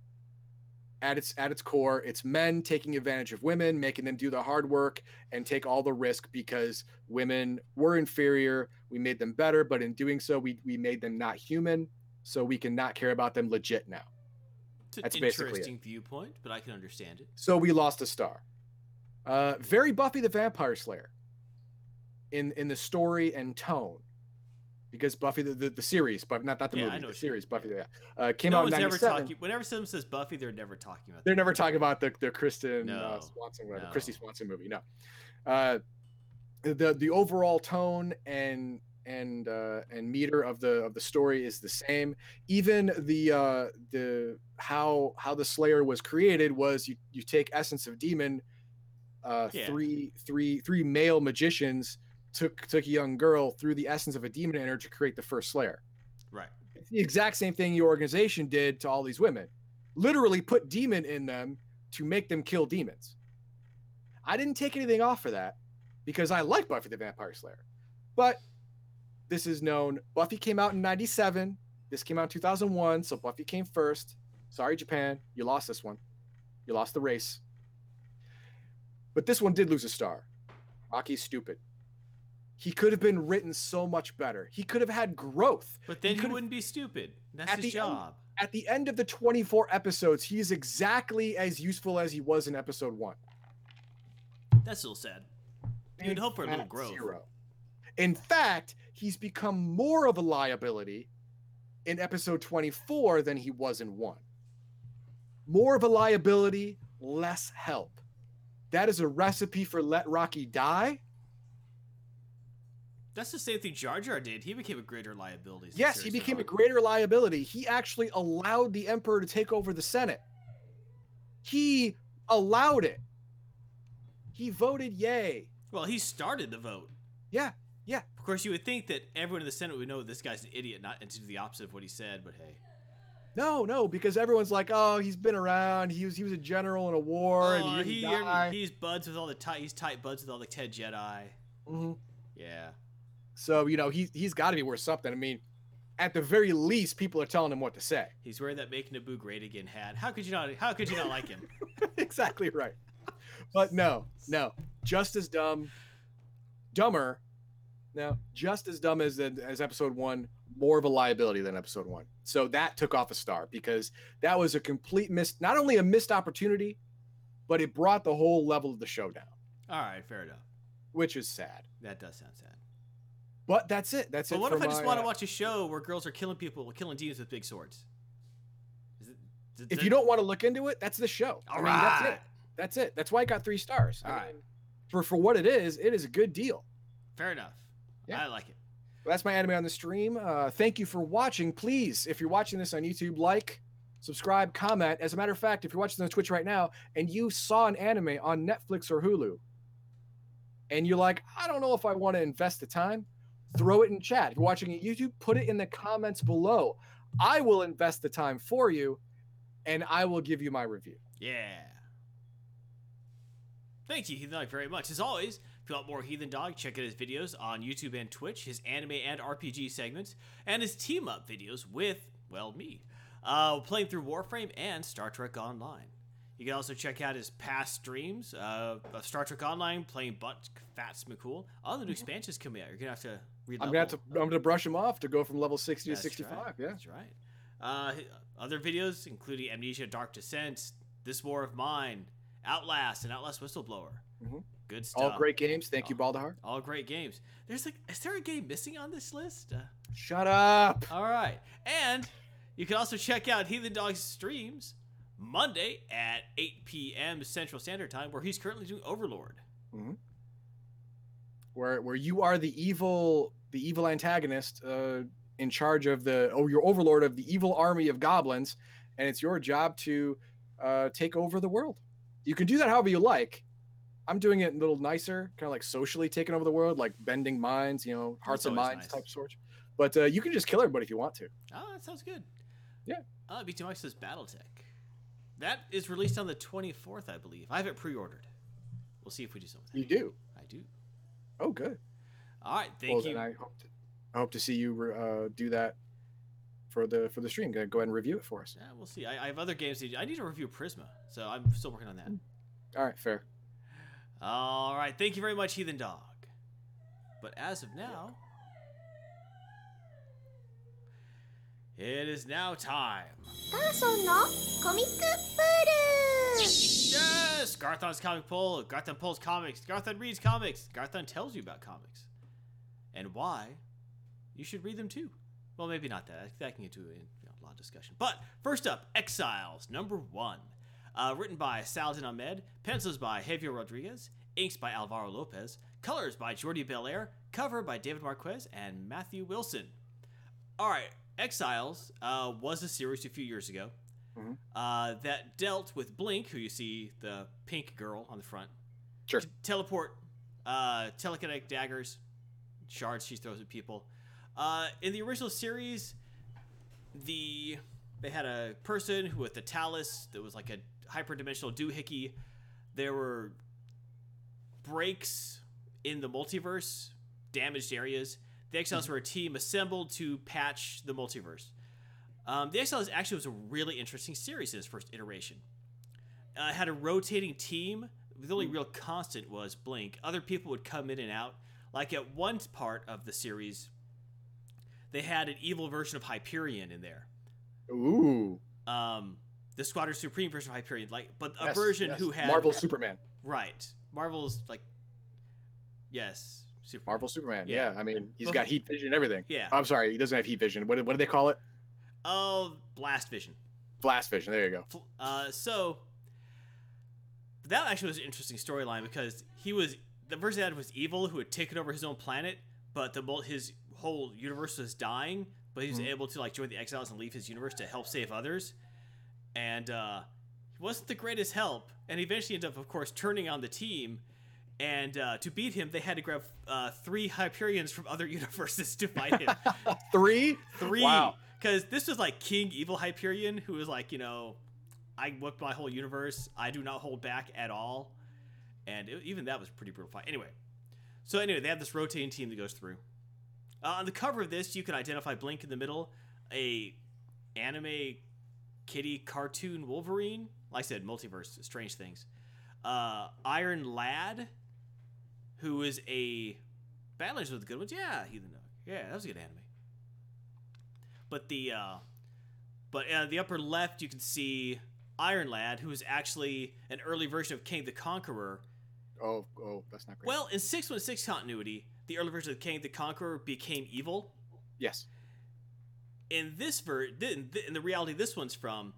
At its at its core, it's men taking advantage of women, making them do the hard work and take all the risk because women were inferior. We made them better, but in doing so, we we made them not human. So we can not care about them legit now. It's an That's interesting viewpoint, but I can understand it. So we lost a star. Uh, very Buffy the Vampire Slayer in in the story and tone, because Buffy the, the, the series, but not not the Yeah, movie, the series. Buffy. Yeah, uh, came no out in one's never '97. talking. Whenever someone says Buffy, they're never talking about. They're never talking about the the Kristen uh, Swanson, the no. Kristy Swanson movie. No, uh, the the overall tone and and uh, and meter of the of the story is the same. Even the uh, the how how the Slayer was created was you you take essence of demon. Uh, Yeah. Three three three male magicians took took a young girl through the essence of a demon in her to create the first Slayer. Right. It's the exact same thing your organization did to all these women. Literally put demon in them to make them kill demons. I didn't take anything off for that because I like Buffy the Vampire Slayer. But this is known. Buffy came out in 97. This came out in 2001. So Buffy came first. Sorry, Japan. You lost this one. You lost the race. But this one did lose a star. Rocky's stupid. He could have been written so much better. He could have had growth. But then he could've- wouldn't be stupid. That's At his end- job. At the end of the 24 episodes, he is exactly as useful as he was in episode one. That's still sad. You'd hope for a little growth. zero. In fact, he's become more of a liability in episode 24 than he was in one. More of a liability, less help. That is a recipe for let Rocky die. That's the same thing Jar Jar did. He became a greater liability. Yes, he became a greater liability. He actually allowed the emperor to take over the Senate. He allowed it. He voted yay. Well, he started the vote. Yeah, yeah. Of course, you would think that everyone in the Senate would know this guy's an idiot, not and to do the opposite of what he said. But hey, No, no, because everyone's like, "Oh, he's been around. He was he was a general in a war, and Oh, he, he, he's buds with all the tight. He's tight buds with all the Ted Jedi. Mhm. Yeah. So you know he he's got to be worth something. I mean, at the very least, people are telling him what to say. He's wearing that "Make Naboo Great Again" hat. How could you not? How could you not like him? exactly right. But no, no, just as dumb, dumber. No, just as dumb as as episode one. More of a liability than episode one. So that took off a star because that was a complete miss. Not only a missed opportunity, but it brought the whole level of the show down, All right, fair enough. which is sad. That does sound sad. But that's it. That's But it. what for if I just my, want to uh, watch a show where girls are killing people, killing demons with big swords? Is it, If you don't want to look into it, that's the show. all I right, that's it. That's it. That's why it got three stars. All I right. For for what it is, it is a good deal. fair enough. Yeah. I like it. That's my anime on the stream. Uh, thank you for watching. Please, if you're watching this on YouTube, like, subscribe, comment. As a matter of fact, if you're watching this on Twitch right now and you saw an anime on Netflix or Hulu, and you're like, I don't know if I want to invest the time, throw it in chat. If you're watching at YouTube, put it in the comments below. I will invest the time for you, and I will give you my review. Yeah. Thank you, Heathen Dog, very much. As always, if you want more Heathen Dog, check out his videos on YouTube and Twitch, his anime and RPG segments, and his team up videos with, well, me, uh, playing through Warframe and Star Trek Online. You can also check out his past streams uh, of Star Trek Online, playing Butt Fats McCool. All the new expansions coming out. You're gonna have to read. I'm gonna have to. I'm gonna brush him off to go from level 60 That's to 65. Right. Yeah. That's right. Uh, other videos, including Amnesia Dark Descent, This War of Mine, Outlast, and Outlast Whistleblower. Mhm. Good stuff. All great games. Thank you, Oh. Baldahar. All great games. There's like, is there a game missing on this list? Uh, Shut up. all right. And you can also check out Heathen Dog's streams Monday at 8 p.m. Central Standard Time, where he's currently doing Overlord. Where where you are the evil the evil antagonist uh, in charge of the oh your overlord of the evil army of goblins, and it's your job to uh, take over the world. You can do that however you like. I'm doing it a little nicer, kind of like socially taking over the world, like bending minds, you know, hearts and minds nice. type sort. But uh, you can just kill everybody if you want to. Oh, that sounds good. Yeah. Uh, BT Mike says Battletech. That is released on the 24th, I believe. I have it pre ordered. We'll see if we do something. You do. I do. Oh, good. All right. Thank well, you. I hope to, I hope to see you uh, do that for the for the stream. Go go ahead and review it for us. Yeah, we'll see. I, I have other games. To. I need to review Prisma, so I'm still working on that. All right, fair. All right. Thank you very much, Heathen Dog. But as of now, it is now time. Yes! Garthon's comic poll. Garthon pulls comics. Garthon reads comics. Garthon tells you about comics and why you should read them too. Well, maybe not that. That can get to a lot of discussion. But first up, Exiles, number one. Uh, written by Saladin Ahmed, pencils by Javier Rodriguez, inks by Alvaro Lopez, colors by Jordie Bellaire, cover by David Marquez and Matthew Wilson. All right, Exiles uh, was a series a few years ago Mhm. uh, that dealt with Blink, who you see the pink girl on the front. Sure. to teleport uh, telekinetic daggers, shards she throws at people. Uh, in the original series, the they had a person who with the Tallus that was like a hyperdimensional doohickey. There were breaks in the multiverse, damaged areas. The Exiles were a team assembled to patch the multiverse. Um, the Exiles actually was a really interesting series in its first iteration. Uh, it had a rotating team. The only real constant was Blink. Other people would come in and out. Like at one part of the series, they had an evil version of Hyperion in there. Ooh. Um, the Squadron Supreme version of Hyperion, like, but a Yes, version yes. who had Marvel Superman. right. Marvel's like, yes, Super. Marvel Superman. Yeah. Yeah. I mean, he's But- got heat vision and everything. Yeah. I'm sorry, he doesn't have heat vision. What, what do they call it? Oh, Blast Vision. Blast vision. There you go. Uh, so that actually was an interesting storyline because he was the version that was evil who had taken over his own planet, but the his whole universe was dying, but he was Mhm. able to like join the exiles and leave his universe to help save others, and uh, he wasn't the greatest help, and he eventually ended up, of course, turning on the team. And uh, to beat him, they had to grab uh, three Hyperions from other universes to fight him. Three. Three. Wow. Because this was like King Evil Hyperion, who was like, you know, I whipped my whole universe. I do not hold back at all. And it- even that was pretty brutal fight. Anyway, so anyway, they have this rotating team that goes through. Uh, on the cover of this, you can identify Blink in the middle, a anime kitty cartoon Wolverine. Like I said, multiverse, strange things. Uh, Iron Lad, who is a Badlands with the good ones. Yeah, Heathen Dog. Yeah, that was a good anime. But the uh, but uh, the upper left, you can see Iron Lad, who is actually an early version of Kang the Conqueror. Oh, oh, that's not great. Well, in 616 continuity, the early version of Kang the Conqueror became evil. yes. In this ver, in the- reality this one's from,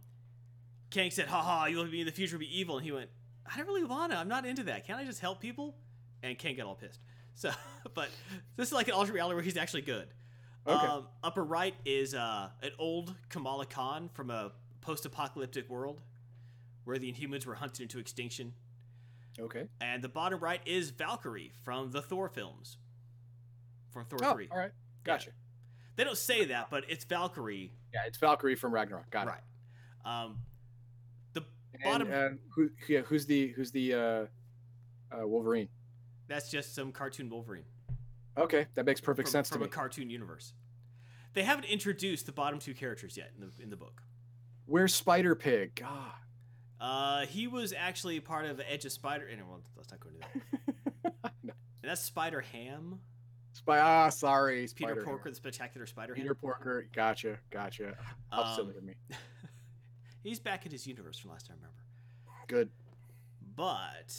Kang said, "Haha, you'll be in the future be evil," and he went, "I don't really wanna. I'm not into that. Can't I just help people?" And Kang got all pissed. So, but this is like an alternate reality where he's actually good. Okay. Um, upper right is uh, an old Kamala Khan from a post-apocalyptic world where the Inhumans were hunted into extinction. Okay. And the bottom right is Valkyrie from the Thor films. From Thor Oh, 3. all right. Gotcha. They don't say that, but it's Valkyrie. Yeah, it's Valkyrie from Ragnarok. Got it. Right. Um, the And, bottom. and who? Yeah, who's the who's the uh, uh, Wolverine? that's just some cartoon Wolverine. Okay, that makes perfect from, sense from to a cartoon universe. They haven't introduced the bottom two characters yet in the in the book. Where's Spider Pig? God. Uh, he was actually part of Edge of Spider. Anyway, well, let's not go into that. And that's Spider Ham, Spy. Ah, sorry, Peter Spider. Porker, the Spectacular Spider. Peter Porker. Gotcha, gotcha. How Um, silly of me. he's back in his universe from last time I remember. Good. But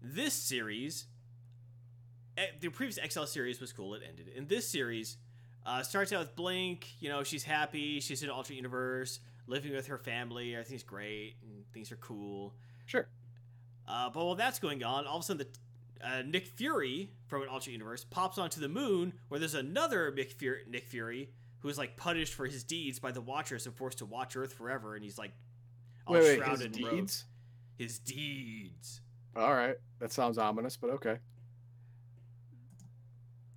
this series, eh, the previous Exiles series was cool. It ended. In this series, uh, starts out with Blink. You know, she's happy. She's in an alternate universe, living with her family. Everything's great, and things are cool. Sure. Uh, but while that's going on, all of a sudden, the, uh, Nick Fury from an alternate universe pops onto the moon, where there's another Nick Fury, Nick Fury who is like punished for his deeds by the Watchers and forced to watch Earth forever, and he's like all wait, wait. His shrouded in robes. deeds. His deeds. All right, that sounds ominous, but okay.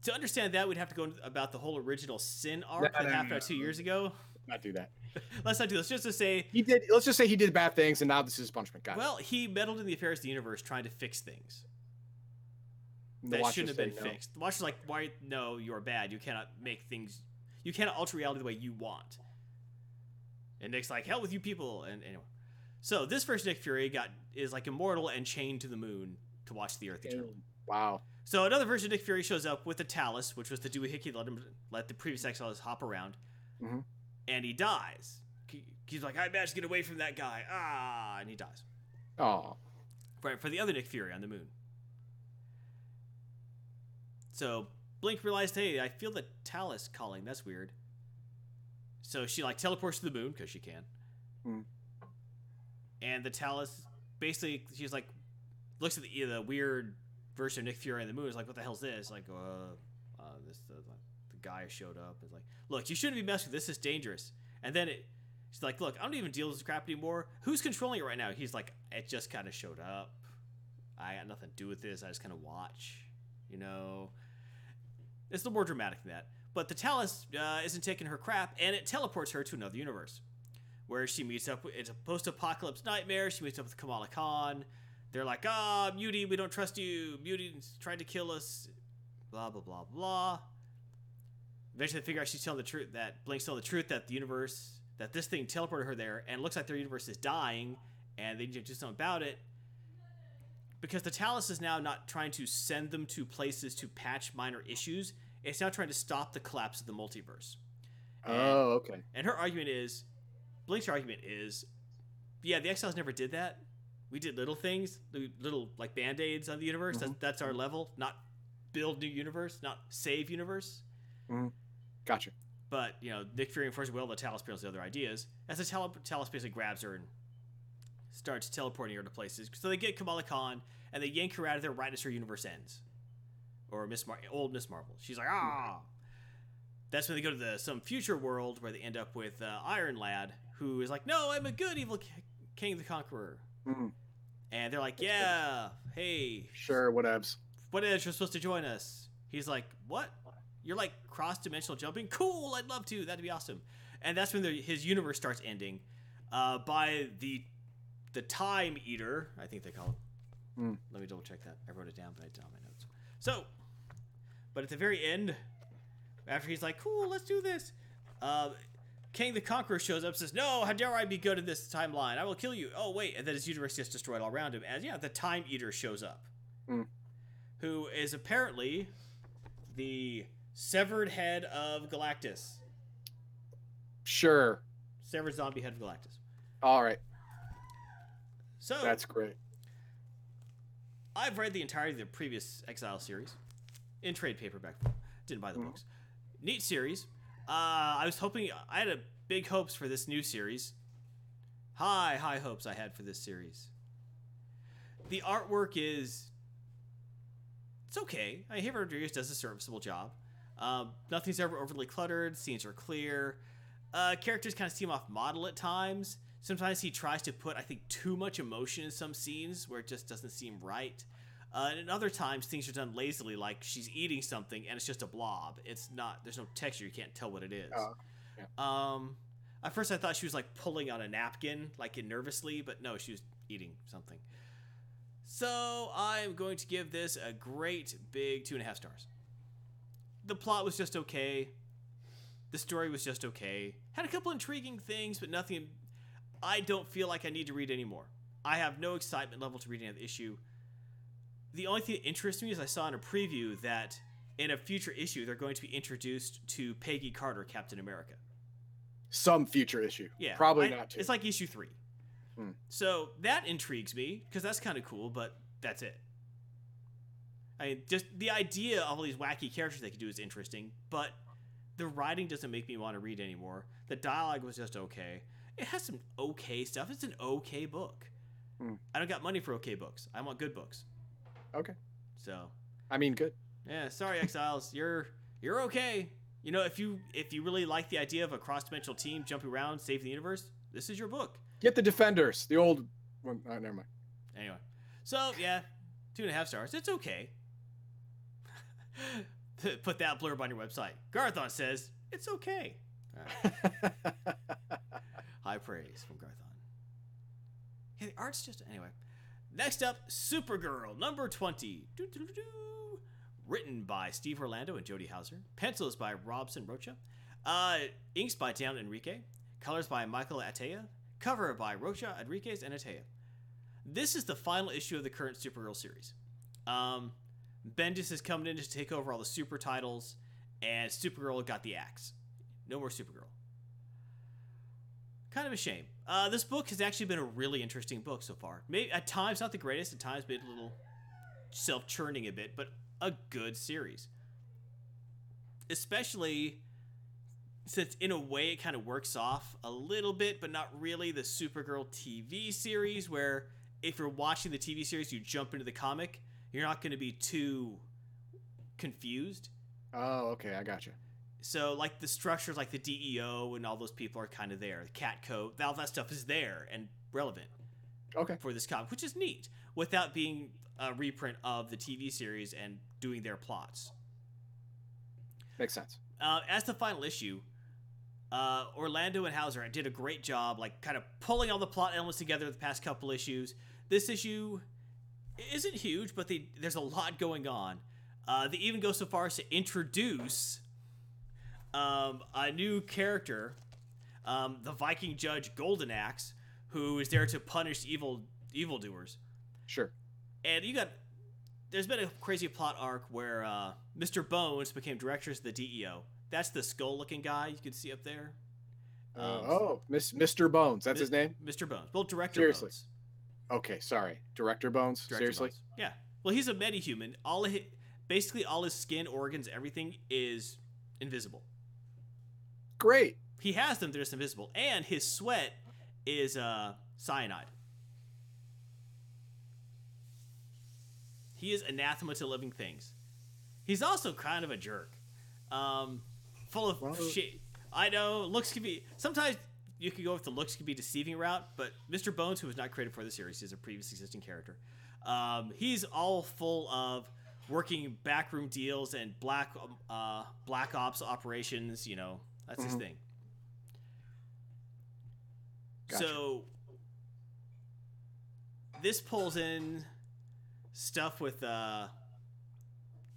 to understand that, we'd have to go about the whole original Sin arc No, that no, happened no, out two no. years ago. Not do that. Let's not do this. Just to say, He did. Let's just say he did bad things, and now this is his punishment. Got it. well, he meddled in the affairs of the universe trying to fix things The that Watchers shouldn't have been no. fixed. The Watcher's like, why? No, you're bad. You cannot make things. You cannot alter reality the way you want. And Nick's like, hell with you people. And anyway, so this first Nick Fury got is like immortal and chained to the moon to watch the Earth eternally. Wow. So another version of Nick Fury shows up with the Tallus, which was the doohickey that let him let the previous exiles hop around, Mhm. and he dies. He's like, I managed to get away from that guy, ah, and he dies. Oh. Right for the other Nick Fury on the moon. So Blink realized, hey, I feel the Tallus calling. That's weird. So she like teleports to the moon because she can. Hmm. And the Tallus basically, she's like, looks at the, the weird version of Nick Fury in the moon. Is like, what the hell's this? Like, uh, uh this the, the guy showed up. It's like, look, you shouldn't be messing with this. This is dangerous. And then it, she's like, look, I don't even deal with this crap anymore. Who's controlling it right now? He's like, it just kind of showed up. I got nothing to do with this. I just kind of watch, you know. It's a little more dramatic than that. But the Tallus uh, isn't taking her crap, and it teleports her to another universe, where she meets up. With, it's a post-apocalypse nightmare. She meets up with Kamala Khan. They're like, ah, Muty, we don't trust you. Muty's tried to kill us. Blah blah blah blah. Eventually, they figure out she's telling the truth. That Blink's telling the truth that the universe, that this thing teleported her there, and looks like their universe is dying, and they need to do something about it because the Tallus is now not trying to send them to places to patch minor issues. It's now trying to stop the collapse of the multiverse. And, Oh, okay. and her argument is, Blink's argument is, yeah, the Exiles never did that. We did little things, little like band aids on the universe. That's, mm-hmm. that's our level, not build new universe, not save universe. Mm-hmm. Gotcha. But you know, Nick Fury enforces well the Tallus brings the other ideas. As the Tal- Tallus basically grabs her and starts teleporting her to places. So they get Kamala Khan and they yank her out of there right as her universe ends. Or Miss Mar- old Miss Marvel. She's like, ah. That's when they go to the some future world where they end up with uh, Iron Lad, who is like, no, I'm a good evil k- Kang the Conqueror. Mhm. And they're like, yeah, hey, Sure, whatevs. what is you're supposed to join us? He's like, what? You're like cross dimensional jumping? Cool, I'd love to. That'd be awesome. And that's when the, his universe starts ending uh, by the the Time Eater, I think they call him. Hmm. Let me double check that. I wrote it down, but I didn't on my notes. So, but at the very end, after he's like, cool, let's do this, uh, Kang the Conqueror shows up and says, no, how dare I be good in this timeline? I will kill you. Oh, wait. And then his universe gets destroyed all around him. And yeah, the Time Eater shows up, Hmm. who is apparently the severed head of Galactus. Sure. Severed zombie head of Galactus. All right. So, That's great. I've read the entirety of the previous Exile series in trade paperback. Didn't buy the Mhm. books. Neat series. Uh, I was hoping I had a big hopes for this new series. High, high hopes I had for this series. The artwork is it's okay. I hear Rodriguez does a serviceable job. Um, nothing's ever overly cluttered. Scenes are clear. Uh, characters kind of seem off model at times. Sometimes he tries to put, I think, too much emotion in some scenes where it just doesn't seem right. Uh, and other times things are done lazily, like she's eating something and it's just a blob. It's not. There's no texture. You can't tell what it is. Oh, Um, at first I thought she was like pulling on a napkin, like nervously, but no, she was eating something. So I'm going to give this a great big two and a half stars. The plot was just okay. The story was just okay. Had a couple intriguing things, but nothing. I don't feel like I need to read anymore. I have no excitement level to read any of the issue. The only thing that interests me is I saw in a preview that in a future issue they're going to be introduced to Peggy Carter, Captain America. some future issue. Yeah, probably I- not. Two. It's like issue three. Hmm. So that intrigues me because that's kind of cool, but that's it. I mean, just the idea of all these wacky characters they could do is interesting, but the writing doesn't make me want to read anymore. The dialogue was just okay. It has some okay stuff. It's an okay book. Hmm. I don't got money for okay books. I want good books. Okay. So I mean, good. yeah, sorry, Exiles. You're you're okay. You know, if you if you really like the idea of a cross dimensional team jumping around, saving the universe, this is your book. Get the defenders. The old. One, oh, never mind. Anyway, so yeah, two and a half stars. It's okay. Put that blurb on your website. Garthon says it's okay. Right. High praise from Garthon. Yeah, the art's just anyway. Next up, Supergirl number twenty. Doo-doo-doo-doo. Written by Steve Orlando and Jody Houser. Pencils by Robson Rocha. Uh, inks by Dan Enrique. Colors by Michael Atiyeh. Cover by Rocha, Enriquez, and Atiyeh. This is the final issue of the current Supergirl series. Um, Bendis is coming in to take over all the super titles, and Supergirl got the axe. No more Supergirl. Kind of a shame. Uh, this book has actually been a really interesting book so far. Maybe at times not the greatest, at times been a little self-churning a bit, but a good series. Especially since in a way it kind of works off a little bit, but not really the Supergirl TV series where if you're watching the TV series, you jump into the comic, you're not going to be too confused. oh, okay. I got you. So like the structures like the DEO and all those people are kind of there. The cat coat, all that stuff is there and relevant Okay. for this comic, which is neat without being a reprint of the TV series and doing their plots. Makes sense. uh, as the final issue, uh, Orlando and Houser did a great job, like kind of pulling all the plot elements together the past couple issues. This issue isn't huge, but they, there's a lot going on. Uh, they even go so far as to introduce um, a new character, um, the Viking judge Golden Axe, who is there to punish evil evildoers. Sure. And you got there's been a crazy plot arc where uh, Mr. Bones became director of the DEO. That's the skull-looking guy you can see up there. Uh, Um, oh, Miss Mr. Bones. That's his name. Mr. Bones. Well, director Seriously. Bones. Okay, sorry. Director Bones. Director Seriously. Bones. Yeah. Well, he's a metahuman. All of his, basically all his skin, organs, everything is invisible. Great. He has them; they're just invisible. And his sweat is uh, cyanide. He is anathema to living things. He's also kind of a jerk, um, full of Well- shit. I know looks can be sometimes you could go with the looks can be deceiving route, but Mr. Bones, who was not created for the series, is a previous existing character. Um, he's all full of working backroom deals and black um, uh, black ops operations. You know, that's his Mhm. thing. Gotcha. So this pulls in stuff with uh,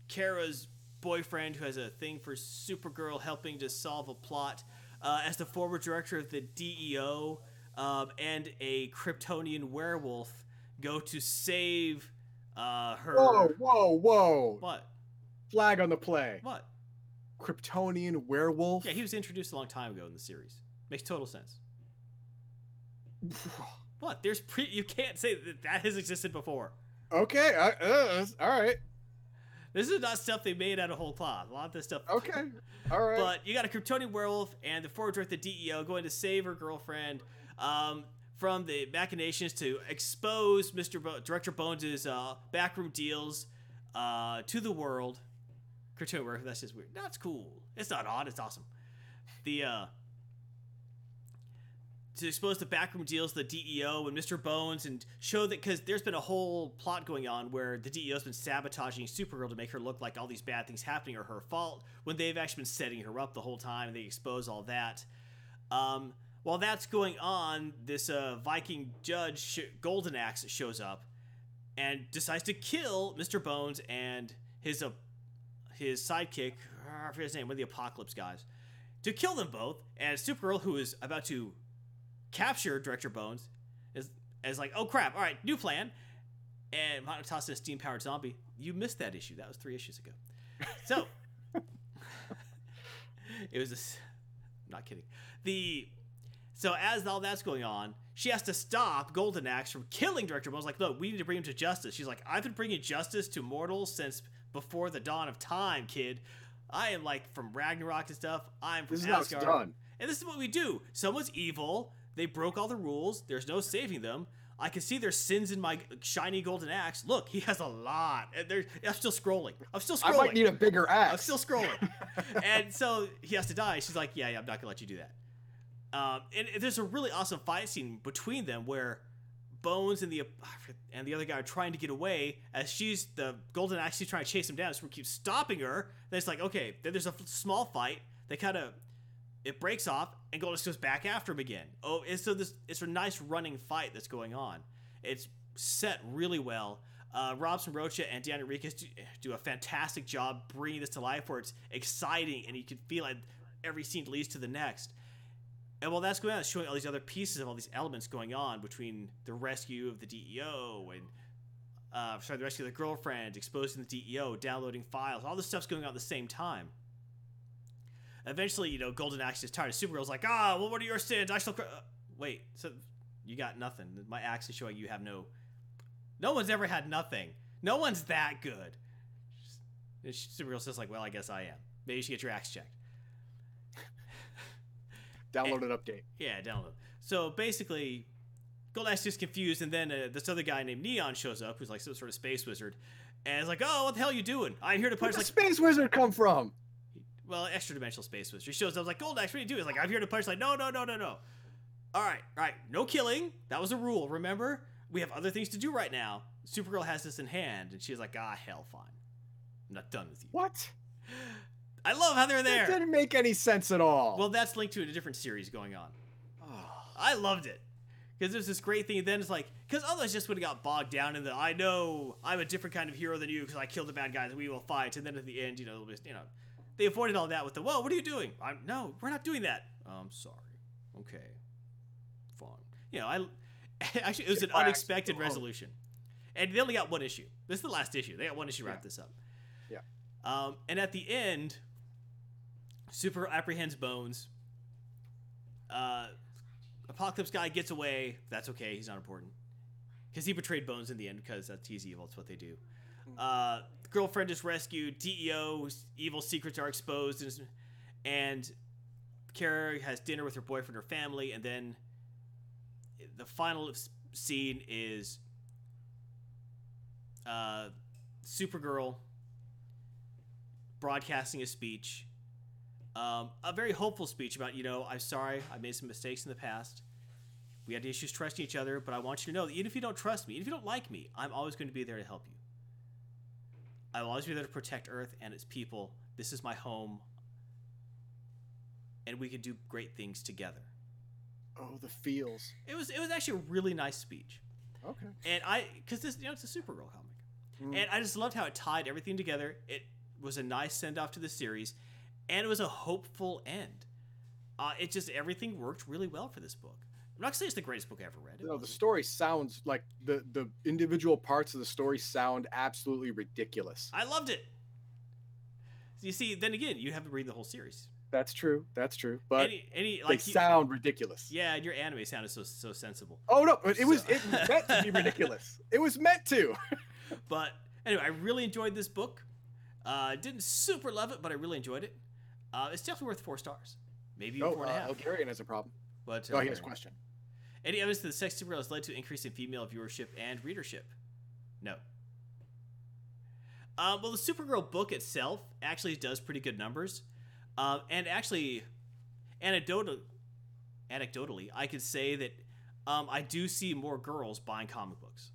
Kara's boyfriend, who has a thing for Supergirl, helping to solve a plot. Uh, as the former director of the DEO um, and a Kryptonian werewolf go to save uh, her. Whoa, whoa, whoa. What? Flag on the play. What? Kryptonian werewolf. Yeah, he was introduced a long time ago in the series. Makes total sense. What? There's pre. You can't say that that has existed before. okay. I, uh, all right. This is not stuff they made out of whole cloth. A lot of this stuff. Okay. All right. But you got a Kryptonian werewolf and the forward director the DEO going to save her girlfriend um, from the machinations to expose Mr. Bo- Director Bones' uh, backroom deals uh, to the world. Kryptonian werewolf, that's just weird. That's cool. It's not odd, it's awesome. The uh, to expose the backroom deals, the DEO and Mr. Bones, and show that because there's been a whole plot going on where the DEO's been sabotaging Supergirl to make her look like all these bad things happening are her fault when they've actually been setting her up the whole time. And they expose all that. Um, while that's going on, this uh, Viking judge sh- Golden Axe shows up and decides to kill Mr. Bones and his uh, his sidekick. I forget his name. One of the Apocalypse guys. To kill them both, and Supergirl, who is about to capture Director Bones, is is like, oh crap! All right, new plan. And Mount toss a steam powered zombie. You missed that issue. That was three issues ago. So it was this. I'm not kidding. The so as all that's going on, she has to stop Golden Axe from killing Director Bones. Like, look, we need to bring him to justice. She's like, I've been bringing justice to mortals since before the dawn of time, kid. I am like from Ragnarok and stuff. I'm from This is how it's Asgard. done. And this is what we do. Someone's evil. They broke all the rules. There's no saving them. I can see their sins in my shiny golden axe. Look, he has a lot. And I'm still scrolling. I'm still scrolling. I might need a bigger axe. I'm still scrolling. and so he has to die. She's like, yeah, yeah, I'm not gonna let you do that. Um, and there's a really awesome fight scene between them where Bones and the and the other guy are trying to get away as she's the Golden Axe. Trying to chase him down. So keeps stopping her. Then it's like, okay, then there's a small fight. They kind of it breaks off, and Axe goes back after him again. Oh, and so this it's a nice running fight that's going on. It's set really well. Uh, Robson Rocha and Dan Enriquez do, do a fantastic job bringing this to life, where it's exciting and you can feel like every scene leads to the next. And while that's going on, it's showing all these other pieces of all these elements going on between the rescue of the DEO and uh, sorry, the rescue of the girlfriend, exposing the DEO, downloading files, all this stuff's going on at the same time. Eventually, you know, Golden Axe is tired. Supergirl's like, ah, well, what are your sins? I shall. Cr-. Uh, wait, so you got nothing. My axe is showing you have no. No one's ever had nothing. No one's that good. Supergirl says like, well, I guess I am. Maybe you should get your axe checked. Download an update. Yeah, download. So basically, Golden Axe is confused, and then uh, this other guy named Neon shows up, who's like some sort of space wizard, and is like, "Oh, what the hell are you doing? I'm here to punish the like space wizard come from? well, extra dimensional space wizard." He shows up like, "Golden Axe, what are you doing?" He's like, "I'm here to punish." Like, no, no, no, no, no. All right, all right, no killing. That was a rule. Remember, we have other things to do right now. Supergirl has this in hand, and she's like, "Ah, hell, fine. I'm not done with you." What? I love how they're That there. didn't make any sense at all. Well, that's linked to a different series going on. Oh. I loved it because there's this great thing. Then it's like because otherwise just would have got bogged down in the I know I'm a different kind of hero than you because I killed the bad guys. We will fight, and then at the end, you know, it'll be- you know, they avoided all that with the whoa. What are you doing? I'm no, we're not doing that. I'm sorry. Okay, fine. You know, I actually it was an unexpected resolution, and they only got one issue. This is the last issue. They got one issue to wrap Yeah. this up. Yeah. Um, and at the end, Super apprehends Bones. Uh, Apocalypse guy gets away. That's okay. He's not important because he betrayed Bones in the end because that's he's evil. It's what they do. Uh, girlfriend is rescued. DEO's evil secrets are exposed, and, and Kara has dinner with her boyfriend or family, and then the final scene is uh, Supergirl broadcasting a speech um, a very hopeful speech about, you know, I'm sorry, I made some mistakes in the past. We had issues trusting each other, but I want you to know that even if you don't trust me, even if you don't like me, I'm always going to be there to help you. I will always be there to protect Earth and its people. This is my home, and we can do great things together. Oh, the feels. It was it was actually a really nice speech, Okay. and I because this you know it's a Supergirl comic. Mm. And I just loved how it tied everything together. It was a nice send off to the series, and it was a hopeful end. Uh, it just everything worked really well for this book. I'm not gonna say it's the greatest book I ever read. It No, the wasn't. story sounds like the the individual parts of the story sound absolutely ridiculous. I loved it. You see, then again, you have to read the whole series. That's true. That's true. But any, any they you- sound ridiculous. yeah, and your anime sounded so so sensible. Oh no, it was So- it was meant to be ridiculous. It was meant to. But anyway, I really enjoyed this book. Uh, didn't super love it, but I really enjoyed it. Uh, it's definitely worth four stars, maybe No, four and a uh, half. Has a problem. But Oh, uh, he has a question. Any evidence that the sex superhero has led to an increase in female viewership and readership? No. Um, well, the Supergirl book itself actually does pretty good numbers, um, and actually, anecdotal, anecdotally, I could say that um, I do see more girls buying comic books.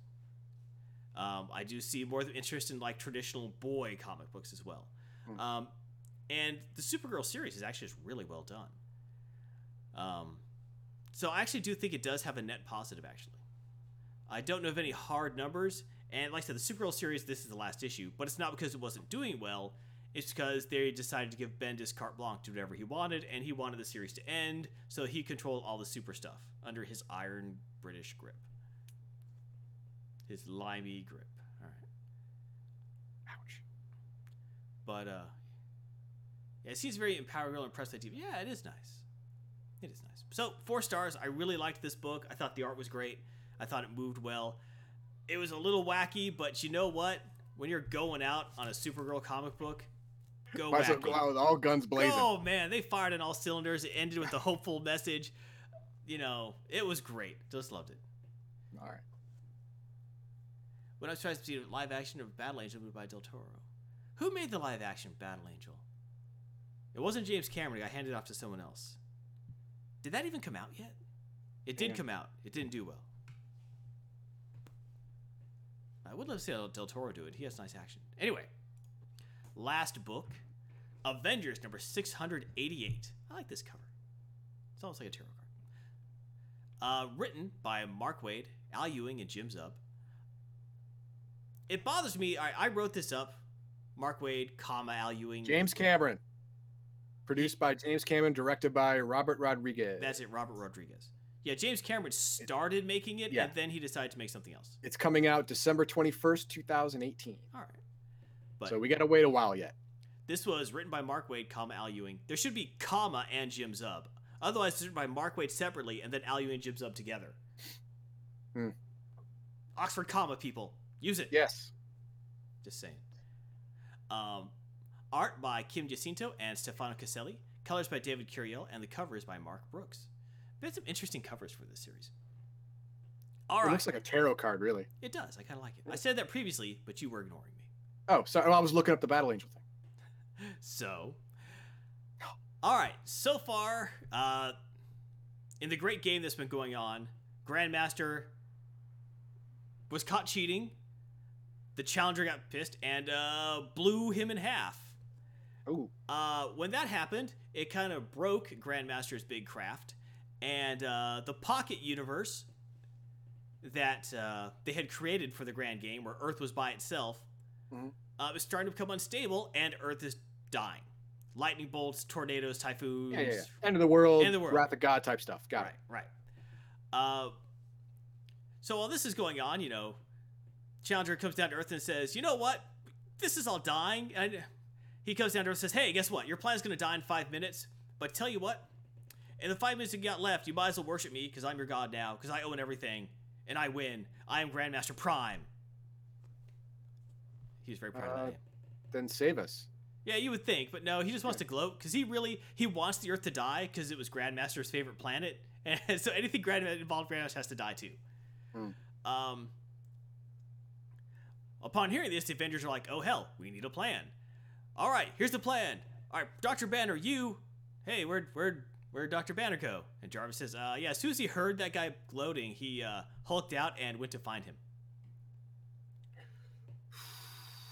Um, I do see more interest in like traditional boy comic books as well. Hmm. Um, and the Supergirl series is actually just really well done. Um, so I actually do think it does have a net positive. Actually, I don't know of any hard numbers. And like I said, the Supergirl series, this is the last issue, but it's not because it wasn't doing well. It's because they decided to give Bendis carte blanche to whatever he wanted, and he wanted the series to end, so he controlled all the super stuff under his iron British grip. His limey grip. All right. Ouch. But uh yeah, it seems very empowering, real impressed with TV. Yeah, it is nice. It is nice. So four stars. I really liked this book. I thought the art was great. I thought it moved well. It was a little wacky, but you know what? When you're going out on a Supergirl comic book, go Might well wacky. go out with all guns blazing. Oh man, they fired on all cylinders. It ended with a hopeful message. You know, it was great. Just loved it. All right. When I was trying to see a live action of Battle Angel moved by Del Toro, who made the live action Battle Angel? It wasn't James Cameron. I handed off to someone else. Did that even come out yet? It did Yeah. come out. It didn't do well. I would love to see Del Toro do it. He has nice action. Anyway, last book, Avengers number 688. I like this cover. It's almost like a tarot card. Uh, written by Mark Waid, Al Ewing, and Jim Zub. It bothers me. I, I wrote this up. Mark Waid, comma Al Ewing. James Cameron. Produced by James Cameron, directed by Robert Rodriguez. That's it, Robert Rodriguez. Yeah, James Cameron started making it, Yeah. and then he decided to make something else. It's coming out December 21st, 2018. All right. But so we got to wait a while yet. this was written by Mark Waid, comma Al Ewing. There should be comma and Jim Zub. Otherwise, it's written by Mark Waid separately, and then Al Ewing and Jim Zub together. Hmm. Oxford comma, people. Use it. Yes. Just saying. Um, art by Kim Jacinto and Stefano Caselli. Colors by David Curiel, and the cover is by Mark Brooks. Had some interesting covers for this series. All it right, looks like a tarot card, really. it does. I kind of like it. I said that previously, but you were ignoring me. Oh, sorry. Well, I was looking up the Battle Angel thing. So, all right. So far, uh, in the great game that's been going on, Grandmaster was caught cheating. The challenger got pissed and uh, blew him in half. Ooh. Uh, when that happened, it kind of broke Grandmaster's big craft, and uh, the Pocket Universe that uh, they had created for the Grand Game, where Earth was by itself, Mhm. uh, was starting to become unstable, and Earth is dying. Lightning bolts, tornadoes, typhoons. Yeah, yeah, yeah. End of the world, End of the world. Wrath of God type stuff. Got right, it. right. Uh, so while this is going on, you know, Challenger comes down to Earth and says, "You know what? This is all dying." And he comes down to Earth and says, "Hey, guess what? Your plan's gonna die in five minutes. But tell you what, in the five minutes you got left, you might as well worship me because I'm your god now. Because I own everything and I win. I am Grandmaster Prime." He was very proud of Uh, that. Then save us. Yeah, you would think, but no, he just wants to gloat because he really he wants the Earth to die because it was Grandmaster's favorite planet, and so anything Grand involved Grandmaster has to die too. Hmm. Um. Upon hearing this, the Avengers are like, "Oh hell, we need a plan." All right, here's the plan. All right, Doctor Banner, you, hey, where'd where'd where'd Doctor Banner go? And Jarvis says, "Uh, yeah." As soon as he heard that guy gloating, he uh, hulked out and went to find him.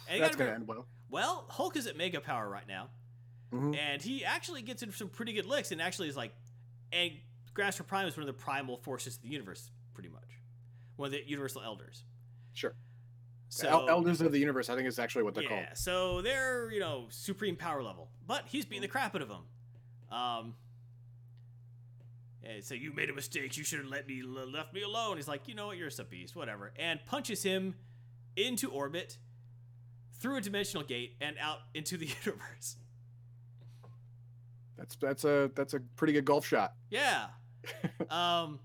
And you gonna end well. well, Hulk is at mega power right now, Mhm. and he actually gets in some pretty good licks, and actually is like, and Grasper Prime is one of the primal forces of the universe, pretty much, one of the universal elders. Sure. So El- Elders of the Universe, I think is actually what they're yeah, called. so they're you know supreme power level, but he's beating the crap out of them. Um, and so you made a mistake. You should have let me left me alone. He's like, you know what, you're a beast, whatever, and punches him into orbit through a dimensional gate and out into the universe. That's that's a that's a pretty good golf shot. Yeah. um,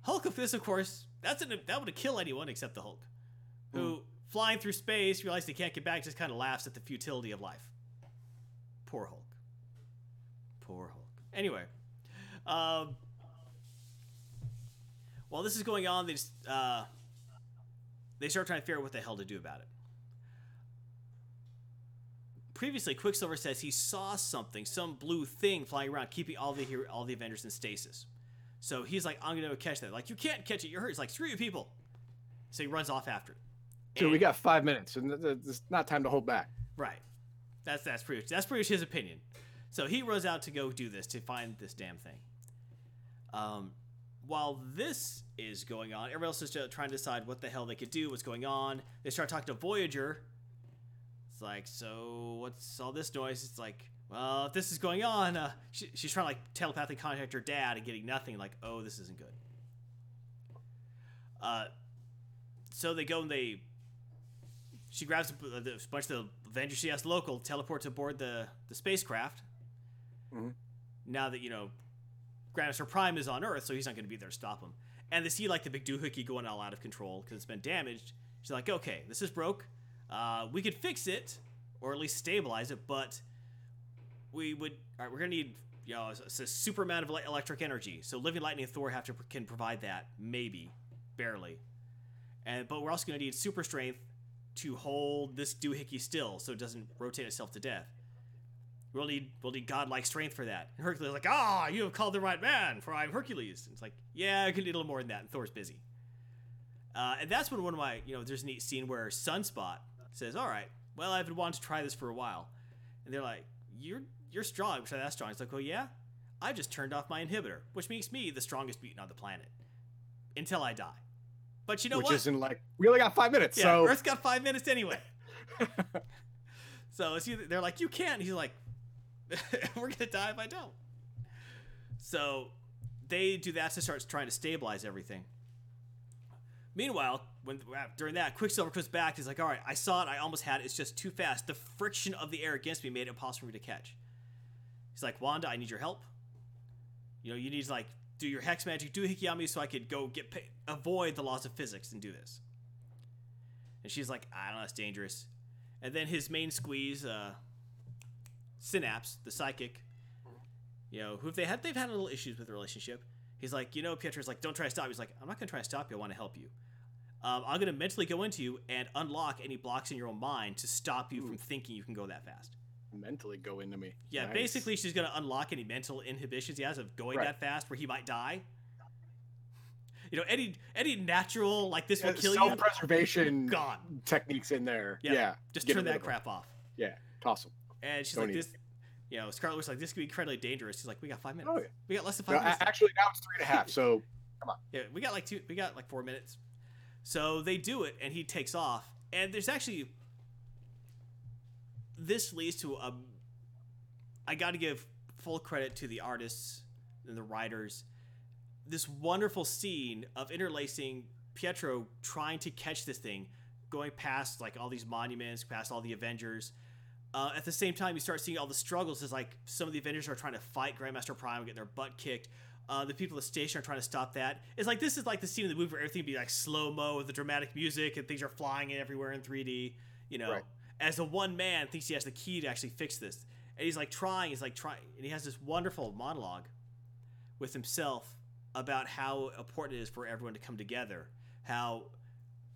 Hulk of this, of course, that's an, that would kill anyone except the Hulk, flying through space realizes he can't get back, just kind of laughs at the futility of life. Poor Hulk. Poor Hulk. Anyway, um, while this is going on, they just, uh, they start trying to figure out what the hell to do about it. Previously, Quicksilver says he saw something, some blue thing flying around, keeping all the all the Avengers in stasis. So he's like, I'm gonna catch that. Like, you can't catch it. You're hurt. He's like, screw you people. So he runs off after it. So we got five minutes, and it's not time to hold back. Right. That's that's pretty much that's pretty much his opinion. So he runs out to go do this to find this damn thing. Um, while this is going on, everyone else is just trying to decide what the hell they could do, what's going on. They start talking to Voyager. It's like, so what's all this noise? It's like, well, if this is going on, uh, she, she's trying to like telepathically contact her dad and getting nothing. Like, oh, this isn't good. Uh, so they go and they she grabs a, bunch of the Avengers she has local, teleports aboard the, the spacecraft. Mhm. Now that, you know, Grandmaster Prime is on Earth, so he's not going to be there to stop him. And they see, like, the big doohickey going all out of control because it's been damaged. She's like, okay, this is broke. Uh, we could fix it, or at least stabilize it, but we would. All right, we're going to need, you know, a, a super amount of ele- electric energy. So Living Lightning and Thor have to can provide that, maybe, barely. And but we're also going to need super strength to hold this doohickey still so it doesn't rotate itself to death. We'll need we'll need godlike strength for that. And Hercules is like, ah, you have called the right man, for I'm Hercules. And it's like, yeah, I could need a little more than that. And Thor's busy. Uh, and that's when one of my, you know, there's a neat scene where Sunspot says, all right, well, I've been wanting to try this for a while. And they're like, you're you're strong, which that's strong. It's like, oh yeah, I just turned off my inhibitor, which makes me the strongest mutant on the planet until I die. But you know what? which what? isn't like we only got five minutes, Yeah, so Earth's got five minutes anyway. so it's either, they're like, you can't. He's like, we're gonna die if I don't. So they do that to start trying to stabilize everything. Meanwhile, when during that, Quicksilver comes back. He's like, "All right, I saw it. I almost had it. It's just too fast. The friction of the air against me made it impossible for me to catch." He's like, "Wanda, I need your help. You know, you need to like do your hex magic, do Hiki on me, so I could go get pay- avoid the laws of physics and do this." And she's like, "I don't know, it's dangerous." And then his main squeeze, uh, Synapse, the psychic, you know, who they had they've had a little issues with the relationship. He's like, you know, Pietro's like, don't try to stop. me." He's like, I'm not gonna try to stop you. I want to help you. Um, I'm gonna mentally go into you and unlock any blocks in your own mind to stop you from thinking you can go that fast. Mentally go into me. Yeah, Nice. basically, she's gonna unlock any mental inhibitions he has of going Right. that fast, where he might die. You know, any any natural like this will Uh, kill you. self-preservation Gone. techniques in there. Yeah, Yeah, Just get turn that crap off. Yeah, toss them. And she's Don't like, this, you know, Scarlet Witch like this could be incredibly dangerous. He's like, we got five minutes. Oh, yeah. We got less than No, five minutes. actually, now it's three and a half. So come on. Yeah, we got like two. We got like four minutes. So they do it, and he takes off. And there's actually this leads to a. I got to give full credit to the artists and the writers. This wonderful scene of interlacing Pietro trying to catch this thing, going past like all these monuments, past all the Avengers. Uh, at the same time, you start seeing all the struggles as like some of the Avengers are trying to fight Grandmaster Prime, getting their butt kicked. Uh, the people at the station are trying to stop that. It's like this is like the scene in the movie where everything be like slow mo with the dramatic music and things are flying in everywhere in 3D. You know, Right. As the one man thinks he has the key to actually fix this, and he's like trying. He's like trying, and he has this wonderful monologue with himself about how important it is for everyone to come together. How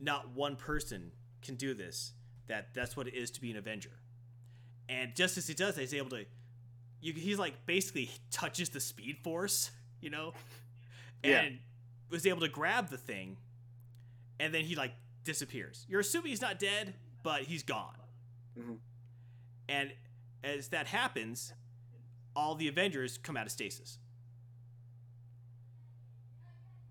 not one person can do this. That that's what it is to be an Avenger. And just as he does that, he's able to. You, he's like basically touches the Speed Force, you know, and Yeah. was able to grab the thing, and then he like disappears. You're assuming he's not dead, but he's gone. Mhm. And as that happens, all the Avengers come out of stasis.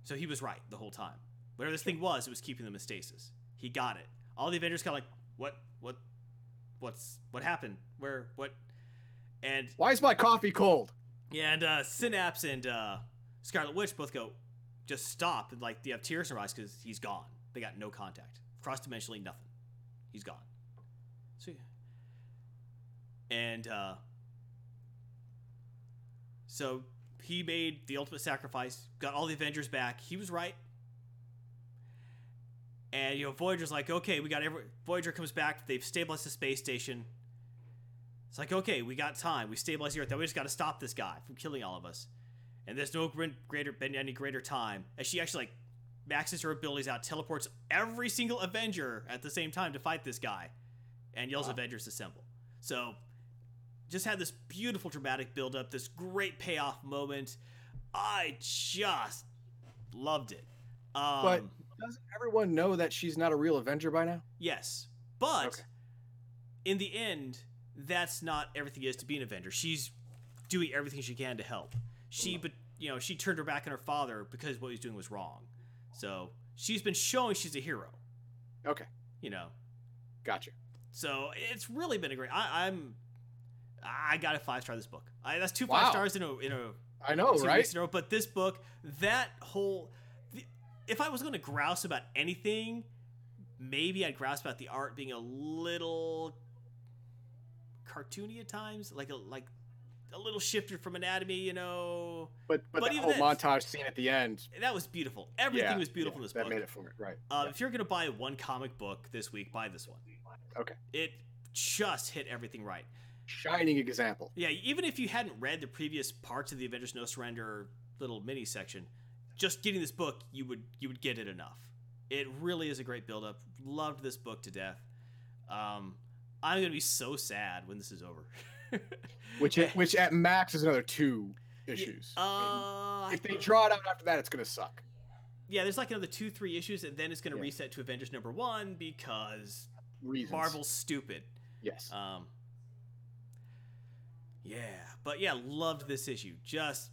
So he was right the whole time. Whatever this thing was, it was keeping them in stasis. He got it. All the Avengers kind of like, what, what, what's, what happened? Where, what? And why is my coffee cold? yeah, and uh, Synapse and uh, Scarlet Witch both go, just stop. And like, they have tears in their eyes because he's gone. They got no contact. Cross dimensionally, nothing. He's gone. And uh, so he made the ultimate sacrifice, got all the Avengers back. He was right. And you know, Voyager's like, okay, we got every. Voyager comes back. They've stabilized the space station. It's like, okay, we got time. We stabilized the Earth. Now we just got to stop this guy from killing all of us. And there's no greater been any greater time as she actually like maxes her abilities out, teleports every single Avenger at the same time to fight this guy, and yells Wow. Avengers assemble. So just had this beautiful dramatic build up, this great payoff moment. I just loved it. Um, But- Doesn't everyone know that she's not a real Avenger by now? yes, but Okay. in the end, that's not everything is to be an Avenger. She's doing everything she can to help. She, but you know, she turned her back on her father because what he was doing was wrong. So she's been showing she's a hero. Okay, You know, gotcha. so it's really been a great. I, I'm, I got a five star this book. I, that's two five stars in a in a I know, right? in a row. But this book, that whole, the, if I was going to grouse about anything, maybe I'd grouse about the art being a little cartoony at times, like a like a little shifted from anatomy. You know, But but, But the whole montage scene at the end, that was beautiful. Everything yeah, was beautiful yeah, in this that book. made it for it, right? Uh, yeah. If you're gonna buy one comic book this week, buy this one. Okay. It just hit everything right. Shining example. Yeah, even if you hadn't read the previous parts of the Avengers No Surrender little mini section, just getting this book, you would you would get it enough. It really is a great build up. Loved this book to death. Um, I'm gonna be so sad when this is over. Which which at max is another two issues. Uh, if they draw it out after that, it's gonna suck. yeah, there's like another two, three issues, and then it's gonna Yeah. reset to Avengers number one because Reasons. Marvel's stupid. Yes. Um, yeah, but yeah, loved this issue. Just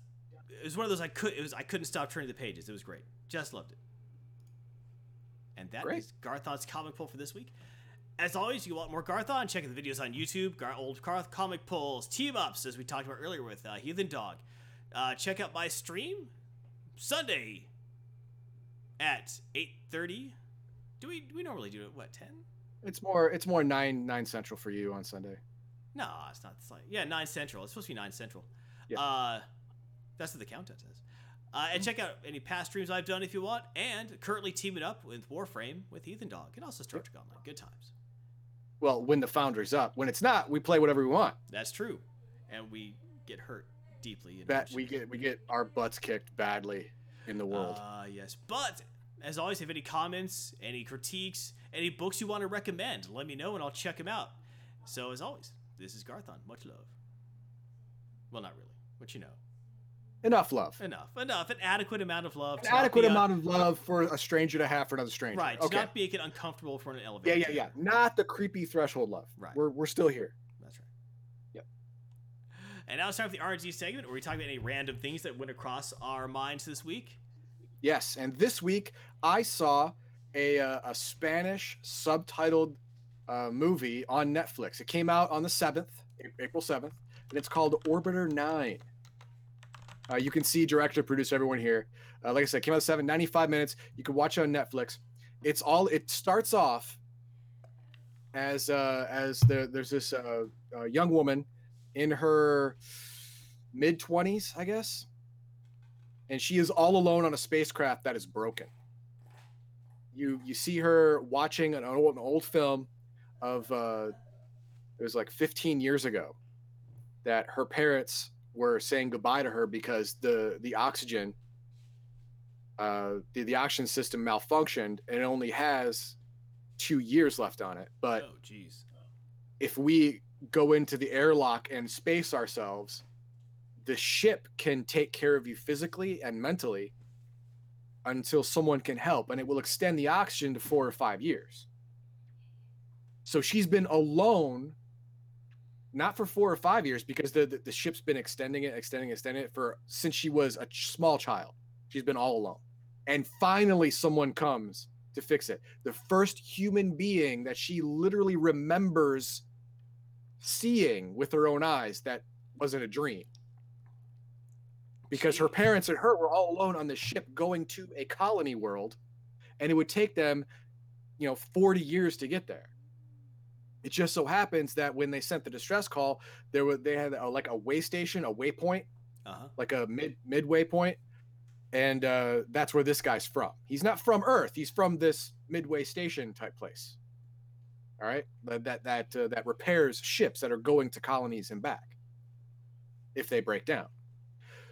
it was one of those I could it was I couldn't stop turning the pages. It was great. Just loved it. And that is Great. Garthon's comic pull for this week. As always, you want more Garthon? Check out the videos on YouTube. Gar- old Garth comic pulls, team ups, as we talked about earlier with uh, Heathen Dog. Uh, check out my stream Sunday at eight thirty. Do we do we normally do it what ten? it's more it's more nine nine central for you on Sunday. No, it's not. It's like yeah, nine central. It's supposed to be nine central. Yeah. Uh, that's what the countdown says. Uh, and check out any past streams I've done if you want. And currently teaming up with Warframe with Heathen Dog and also Star Trek Online. Good times. Well, when the founder's up. When it's not, we play whatever we want. That's true. And we get hurt deeply. Bet we get we get our butts kicked badly in the world. Uh, yes. But as always, if any comments, any critiques, any books you want to recommend, let me know and I'll check them out. So as always, this is Garthon. Much love. Well, not really, but you know, Enough love. enough, enough, an adequate amount of love. An adequate un- amount of love for a stranger to have for another stranger. Right, Okay. not make it uncomfortable for an elevator. yeah, yeah, yeah. Not the creepy threshold love. Right. We're we're still here. That's right. Yep. And now it's time for the RNG segment where we talk about any random things that went across our minds this week. Yes, and this week I saw a uh, a Spanish subtitled uh, movie on Netflix. It came out on the seventh, April seventh, and it's called Orbiter Nine. Uh, you can see director, producer, everyone here. Uh, like I said, came out seven, 95 minutes. You can watch it on Netflix. It's all. It starts off as uh, as there, there's this uh, uh, young woman in her mid 20s, I guess, and she is all alone on a spacecraft that is broken. You you see her watching an old, an old film of uh, it was like 15 years ago that her parents were saying goodbye to her because the the oxygen uh, the the oxygen system malfunctioned and it only has two years left on it. But oh, jeez. if we go into the airlock and space ourselves, the ship can take care of you physically and mentally until someone can help, and it will extend the oxygen to four or five years. So she's been alone, not for four or five years, because the, the, the ship's been extending it, extending, it, extending it for since she was a ch- small child. She's been all alone. And finally, someone comes to fix it. The first human being that she literally remembers seeing with her own eyes that wasn't a dream. Because her parents and her were all alone on the ship going to a colony world, and it would take them, you know, 40 years to get there. It just so happens that when they sent the distress call, there were they had a, like a way station, a waypoint, Uh huh. like a mid midway point, and uh, that's where this guy's from. He's not from Earth. He's from this midway station type place. All right, that that that, uh, that repairs ships that are going to colonies and back if they break down.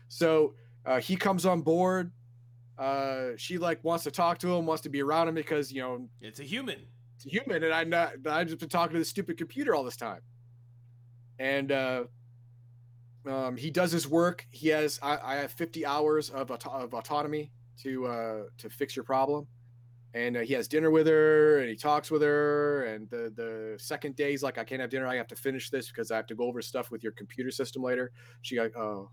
So uh, he comes on board. Uh, she like wants to talk to him, wants to be around him because you know It's a human. Human, and I'm not I've just been talking to the stupid computer all this time. And uh, Um, he does his work. He has I, I have 50 hours of, auto- of autonomy to uh, to fix your problem. And uh, he has dinner with her, and he talks with her. And the the second day, he's like, "I can't have dinner. I have to finish this because I have to go over stuff with your computer system later." She like, "Oh,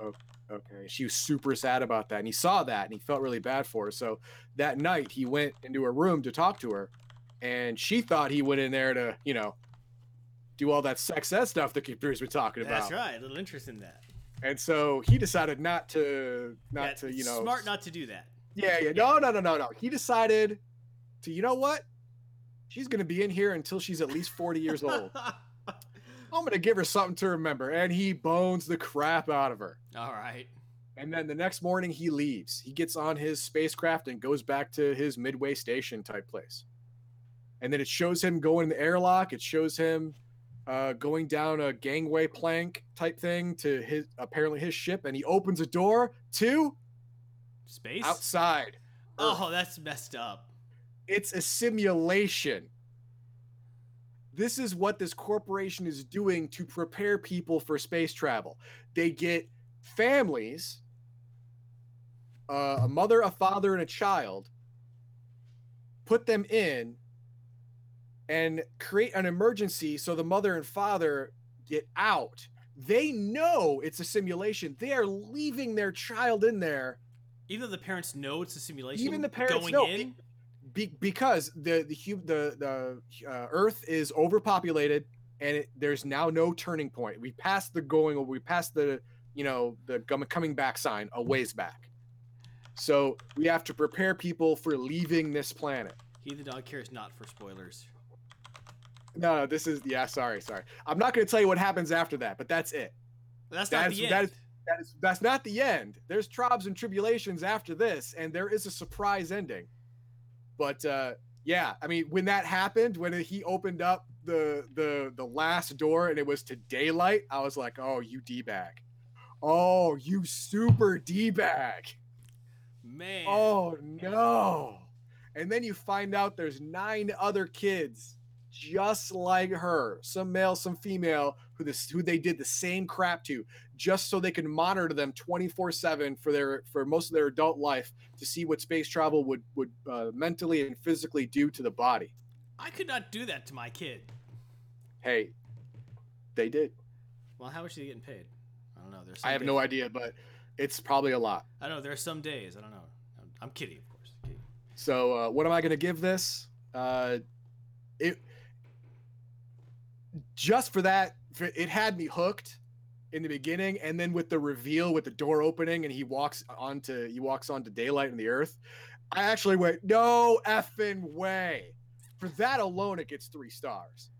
oh, okay." She was super sad about that, and he saw that, and he felt really bad for her. So that night, he went into her room to talk to her, and she thought he went in there to, you know, do all that sex ed stuff the computers were talking about. That's right. A little interest in that. And so he decided not to, not Yeah, to, you know, smart not to do that. Yeah, yeah. No, no, no, no, no. He decided to, you know what? She's going to be in here until she's at least 40 years old. I'm going to give her something to remember. And he bones the crap out of her. All right. And then the next morning he leaves. He gets on his spacecraft and goes back to his midway station type place. And then it shows him going in the airlock. It shows him uh, going down a gangway plank type thing to his apparently his ship. And he opens a door to Space. outside. Oh, that's messed up. It's a simulation. This is what this corporation is doing to prepare people for space travel. They get families, uh, a mother, a father, and a child, put them in, and create an emergency so the mother and father get out. They know it's a simulation. They are leaving their child in there Even though the parents know it's a simulation, Even the parents going know. in. be, because the the the the uh, Earth is overpopulated, and it, there's now no turning point. We passed the going, we passed the you know the coming back sign a ways back. So we have to prepare people for leaving this planet. He the dog cares not for spoilers. No, no, this is yeah. Sorry, sorry. I'm not going to tell you what happens after that, but that's it. That's That's- not the end. is- That is that's not the end. There's tribes and tribulations after this, and there is a surprise ending. But uh yeah, I mean, when that happened, when he opened up the the the last door and it was to daylight, I was like, "Oh, you d bag, oh, you super d bag, Man. oh no!" And then you find out there's nine other kids just like her, some male, some female, who this who they did the same crap to, just so they can monitor them 24/7 for their for most of their adult life to see what space travel would would uh, mentally and physically do to the body. I could not do that to my kid. Hey, they did. Well, how much are they getting paid? I don't know. There's. I have no idea, but it's probably a lot. I don't know. There are some days. I don't know. I'm, I'm kidding, of course. Kidding. So uh, what am I going to give this? Uh, it just for that, it had me hooked in the beginning, and then with the reveal, with the door opening, and he walks onto he walks onto daylight in the earth. I actually went, no effing way. For that alone, it gets three stars.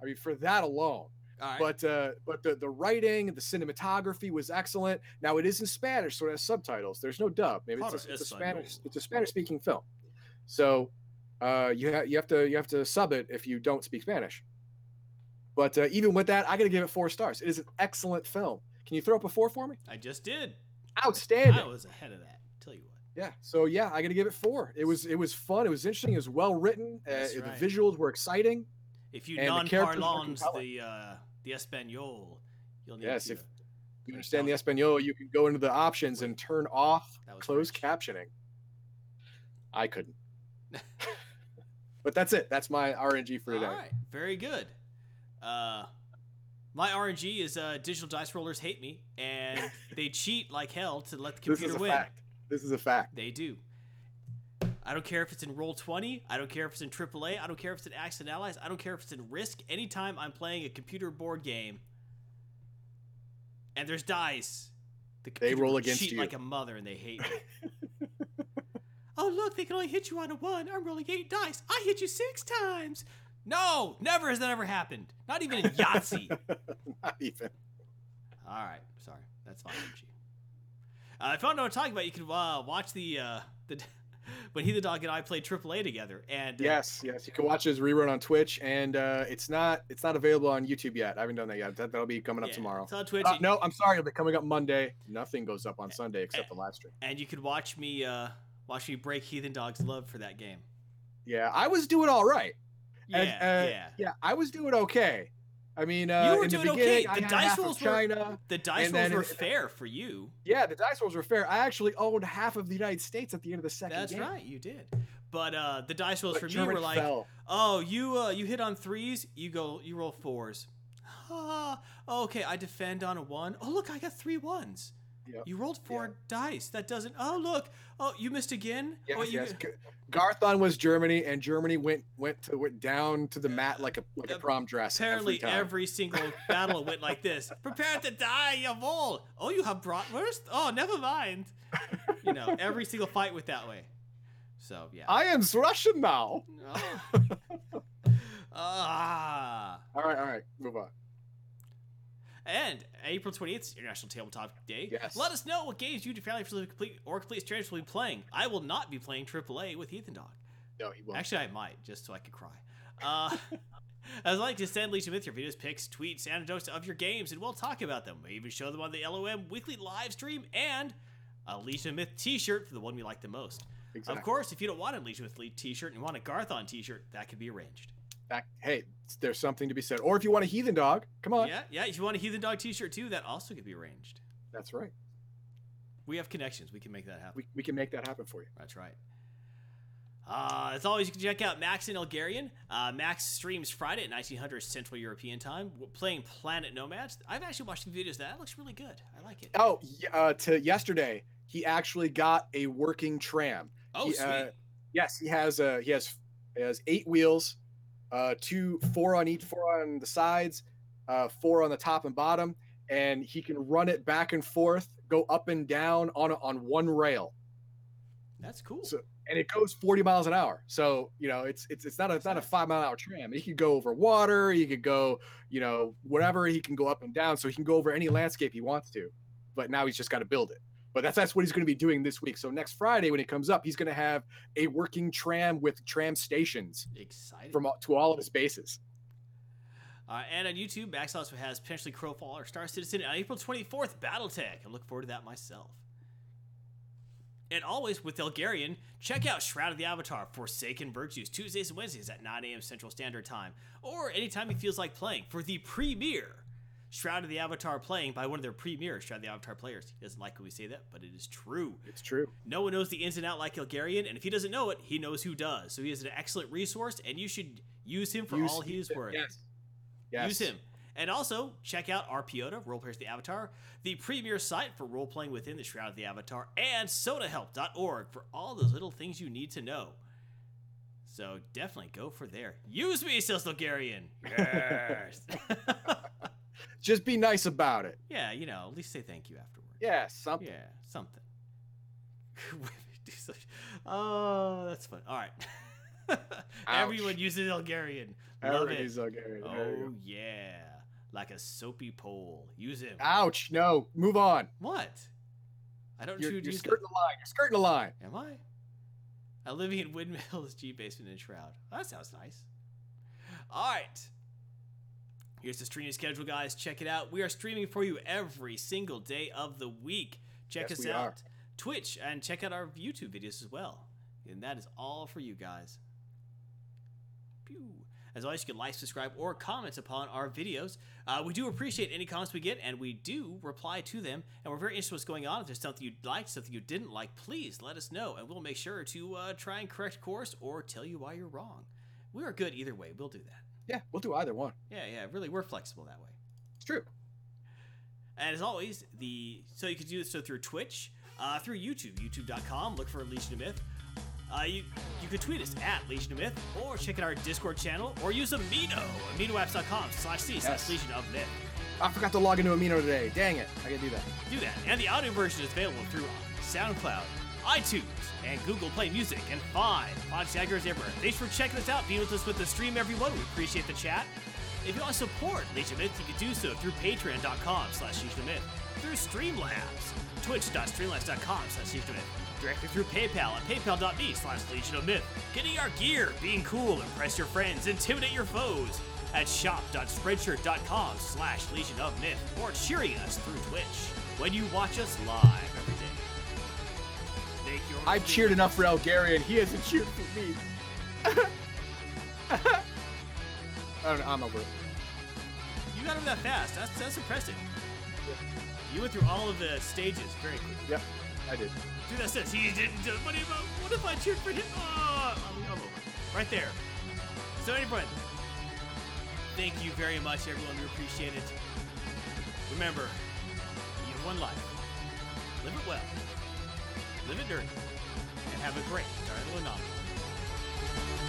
I mean, for that alone. Right. But uh, but the the writing, the cinematography was excellent. Now it is in Spanish, so it has subtitles. There's no dub. Maybe it's a, it's a. Spanish it's a Spanish speaking film. So uh, you have you have to you have to sub it if you don't speak Spanish. But uh, even with that, I got to give it four stars. It is an excellent film. Can you throw up a four for me? I just did. Outstanding. I was ahead of that. Tell you what. Yeah. So yeah, I got to give it four. It was it was fun. It was interesting. It was well written. Uh, That's the visuals were exciting. If you And the non characters were parlons the uh, the Espanol, you'll need Yes, to. if you understand the Espanol, you can go into the options and turn off closed French. captioning. I couldn't. but that's it. That's my RNG for today. All right, very good. Uh, my RNG is uh, digital dice rollers hate me, and they cheat like hell to let the This computer is a win. fact. This is a fact. They do. I don't care if it's in Roll Twenty. I don't care if it's in AAA. I don't care if it's in Axis & Allies. I don't care if it's in Risk. Anytime I'm playing a computer board game, and there's dice, the They roll against cheat you. like a mother, and they hate me. oh look, they can only hit you on a one. I'm rolling eight dice. I hit you six times. No, never has that ever happened. Not even in Yahtzee. Not even. All right, sorry, that's fine. MG. Uh, if you don't know what I'm talking about, you can uh, watch the uh, the when he the dog and I played AAA together. And uh, Yes, yes. You can watch his rerun on Twitch, and uh, it's not it's not available on YouTube yet. I haven't done that yet. That, that'll be coming up yeah, tomorrow. It's on Twitch. Uh, no, I'm sorry. It'll be coming up Monday. Nothing goes up on Sunday except the live stream. and you can watch me uh, watch me break Heathen Dog's love for that game. Yeah, I was doing all right. Yeah, And, uh, yeah. Yeah, I was doing okay. I mean, uh, you were in doing the okay. The dice rolls were China. the dice rolls were fair for you. Yeah, the dice rolls were fair. I actually owned half of the United States at the end of the second That's game. right, you did. But uh, the dice rolls But for me were like, fell. oh, you uh, you hit on threes, you go, you roll fours. Ah, okay, I defend on a one. Oh, look, I got three ones. Yep. You rolled four dice. That doesn't. Oh, look. Oh, you missed again. Yes, oh, you, yes. Garthon was Germany, and Germany went went to went down to the mat like a like a Uh, prom dress. Apparently, every, every single battle went like this. Prepare to die, Yavol. Oh, you have bratwurst? Oh, never mind. You know, every single fight went that way. So yeah. I am Russian now. Oh. ah. All right, all right, move on. And April 28th is International Tabletop Day. Yes. Let us know what games you, your family, for complete or complete strangers will be playing. I will not be playing AAA with Heathen Dog. No, he won't. Actually, I might, just so I could cry. Uh, I'd like to send Legion with your videos, pics, tweets, anecdotes of your games, and we'll talk about them. We even show them on the LOM weekly live stream and a Legion Myth t-shirt for the one we like the most. exactly. Of course, if you don't want a Legion Myth t-shirt and you want a Garthon t-shirt, that could be arranged. Hey, there's something to be said. Or if you want a heathen dog, come on. Yeah, yeah. If you want a Heathen Dog t-shirt too, that also could be arranged. That's right. We have connections. We can make that happen. We, we can make that happen for you. That's right. Uh, as always, you can check out Max in Elgarian. Uh, Max streams Friday at 1900 Central European Time, playing Planet Nomads. I've actually watched some videos. of That That looks really good. I like it. Oh, uh, to yesterday, he actually got a working tram. Oh, he, sweet. uh, Yes, he has uh, he has he has eight wheels, uh, two four on each, four on the sides, uh, four on the top and bottom, and he can run it back and forth, go up and down on a, on one rail, That's cool. so- and it goes 40 miles an hour. So you know, it's it's it's not a it's not a five mile an hour tram. He could go over water. He could go, you know, whatever. He can go up and down. So he can go over any landscape he wants to. But now he's just got to build it. But that's that's what he's going to be doing this week. So next Friday when it comes up, he's going to have a working tram with tram stations Excited. from all, to all of his bases. Uh, and on YouTube, Max also has potentially Crowfall or Star Citizen on April 24th, Battletech. I look forward to that myself. And always with Elgarian, check out Shroud of the Avatar Forsaken Virtues Tuesdays and Wednesdays at 9 a.m. Central Standard Time, or anytime he feels like playing for the premiere Shroud of the Avatar playing by one of their premier Shroud of the Avatar players. He doesn't like when we say that, but it is true. It's true. No one knows the ins and out like Elgarian, and if he doesn't know it, he knows who does. So he is an excellent resource, and you should use him for Use- all he is worth. Yes. Yes. Use him. And also, check out Arpiota, Role Players of the Avatar, the premier site for role playing within the Shroud of the Avatar, and sodahelp.org for all those little things you need to know. So definitely go for there. Use me, says Bulgarian. Yes. Just be nice about it. yeah, you know, at least say thank you afterward. Yeah, something. Yeah, something. Oh, that's fun. All right. Everyone uses Bulgarian. Love Everybody's it. okay. There you go. Oh yeah, like a soapy pole. Use him. Ouch! No, move on. What? I don't You're, choose you're skirting the line. You're skirting the line. Am I? I live in Windmills, G Basement, and Shroud. That sounds nice. All right. Here's the streaming schedule, guys. Check it out. We are streaming for you every single day of the week. Check Yes, us out. are. Twitch and check out our YouTube videos as well. And that is all for you guys. Pew. As always, you can like, subscribe, or comment upon our videos. Uh, we do appreciate any comments we get, and we do reply to them. And we're very interested in what's going on. If there's something you liked, something you didn't like, please let us know, and we'll make sure to uh, try and correct course or tell you why you're wrong. We are good either way. We'll do that. Yeah, we'll do either one. Yeah, yeah. Really, we're flexible that way. It's true. And as always, the so you can do this so through Twitch, uh, through YouTube, YouTube.com. Look for Legion of Myth. Uh, you you can tweet us at Legion of Myth, or check out our Discord channel, or use Amino, aminoapps.com slash c slash Legion of Myth. I forgot to log into Amino today. Dang it. I gotta do that. Do that. And the audio version is available through SoundCloud, iTunes, and Google Play Music, and fine podcasters everywhere. Thanks for checking us out, being with us with the stream, everyone. We appreciate the chat. If you want to support Legion of Myth, you can do so through patreon.com slash Legion of Myth, through Streamlabs, twitch.streamlabs.com slash Legion of Myth, directly through PayPal at paypal.me slash Legion of Myth, getting our gear, being cool, impress your friends, intimidate your foes, at shop.spreadshirt.com slash Legion of Myth, or cheering us through Twitch when you watch us live every day. Thank you. I cheered enough for Elgarian. He hasn't cheered for me. I don't know. I'm over it. You got him that fast. That's that's impressive. You went through all of the stages very quickly. Yep, I did. Dude, that says he didn't do What if, I- what if I cheered for him? Oh, I'm, I'm over. Right there. So, anyway, thank you very much, everyone. We appreciate it. Remember, you have one life. Live it well, live it dirty, have a great Darren Lenon.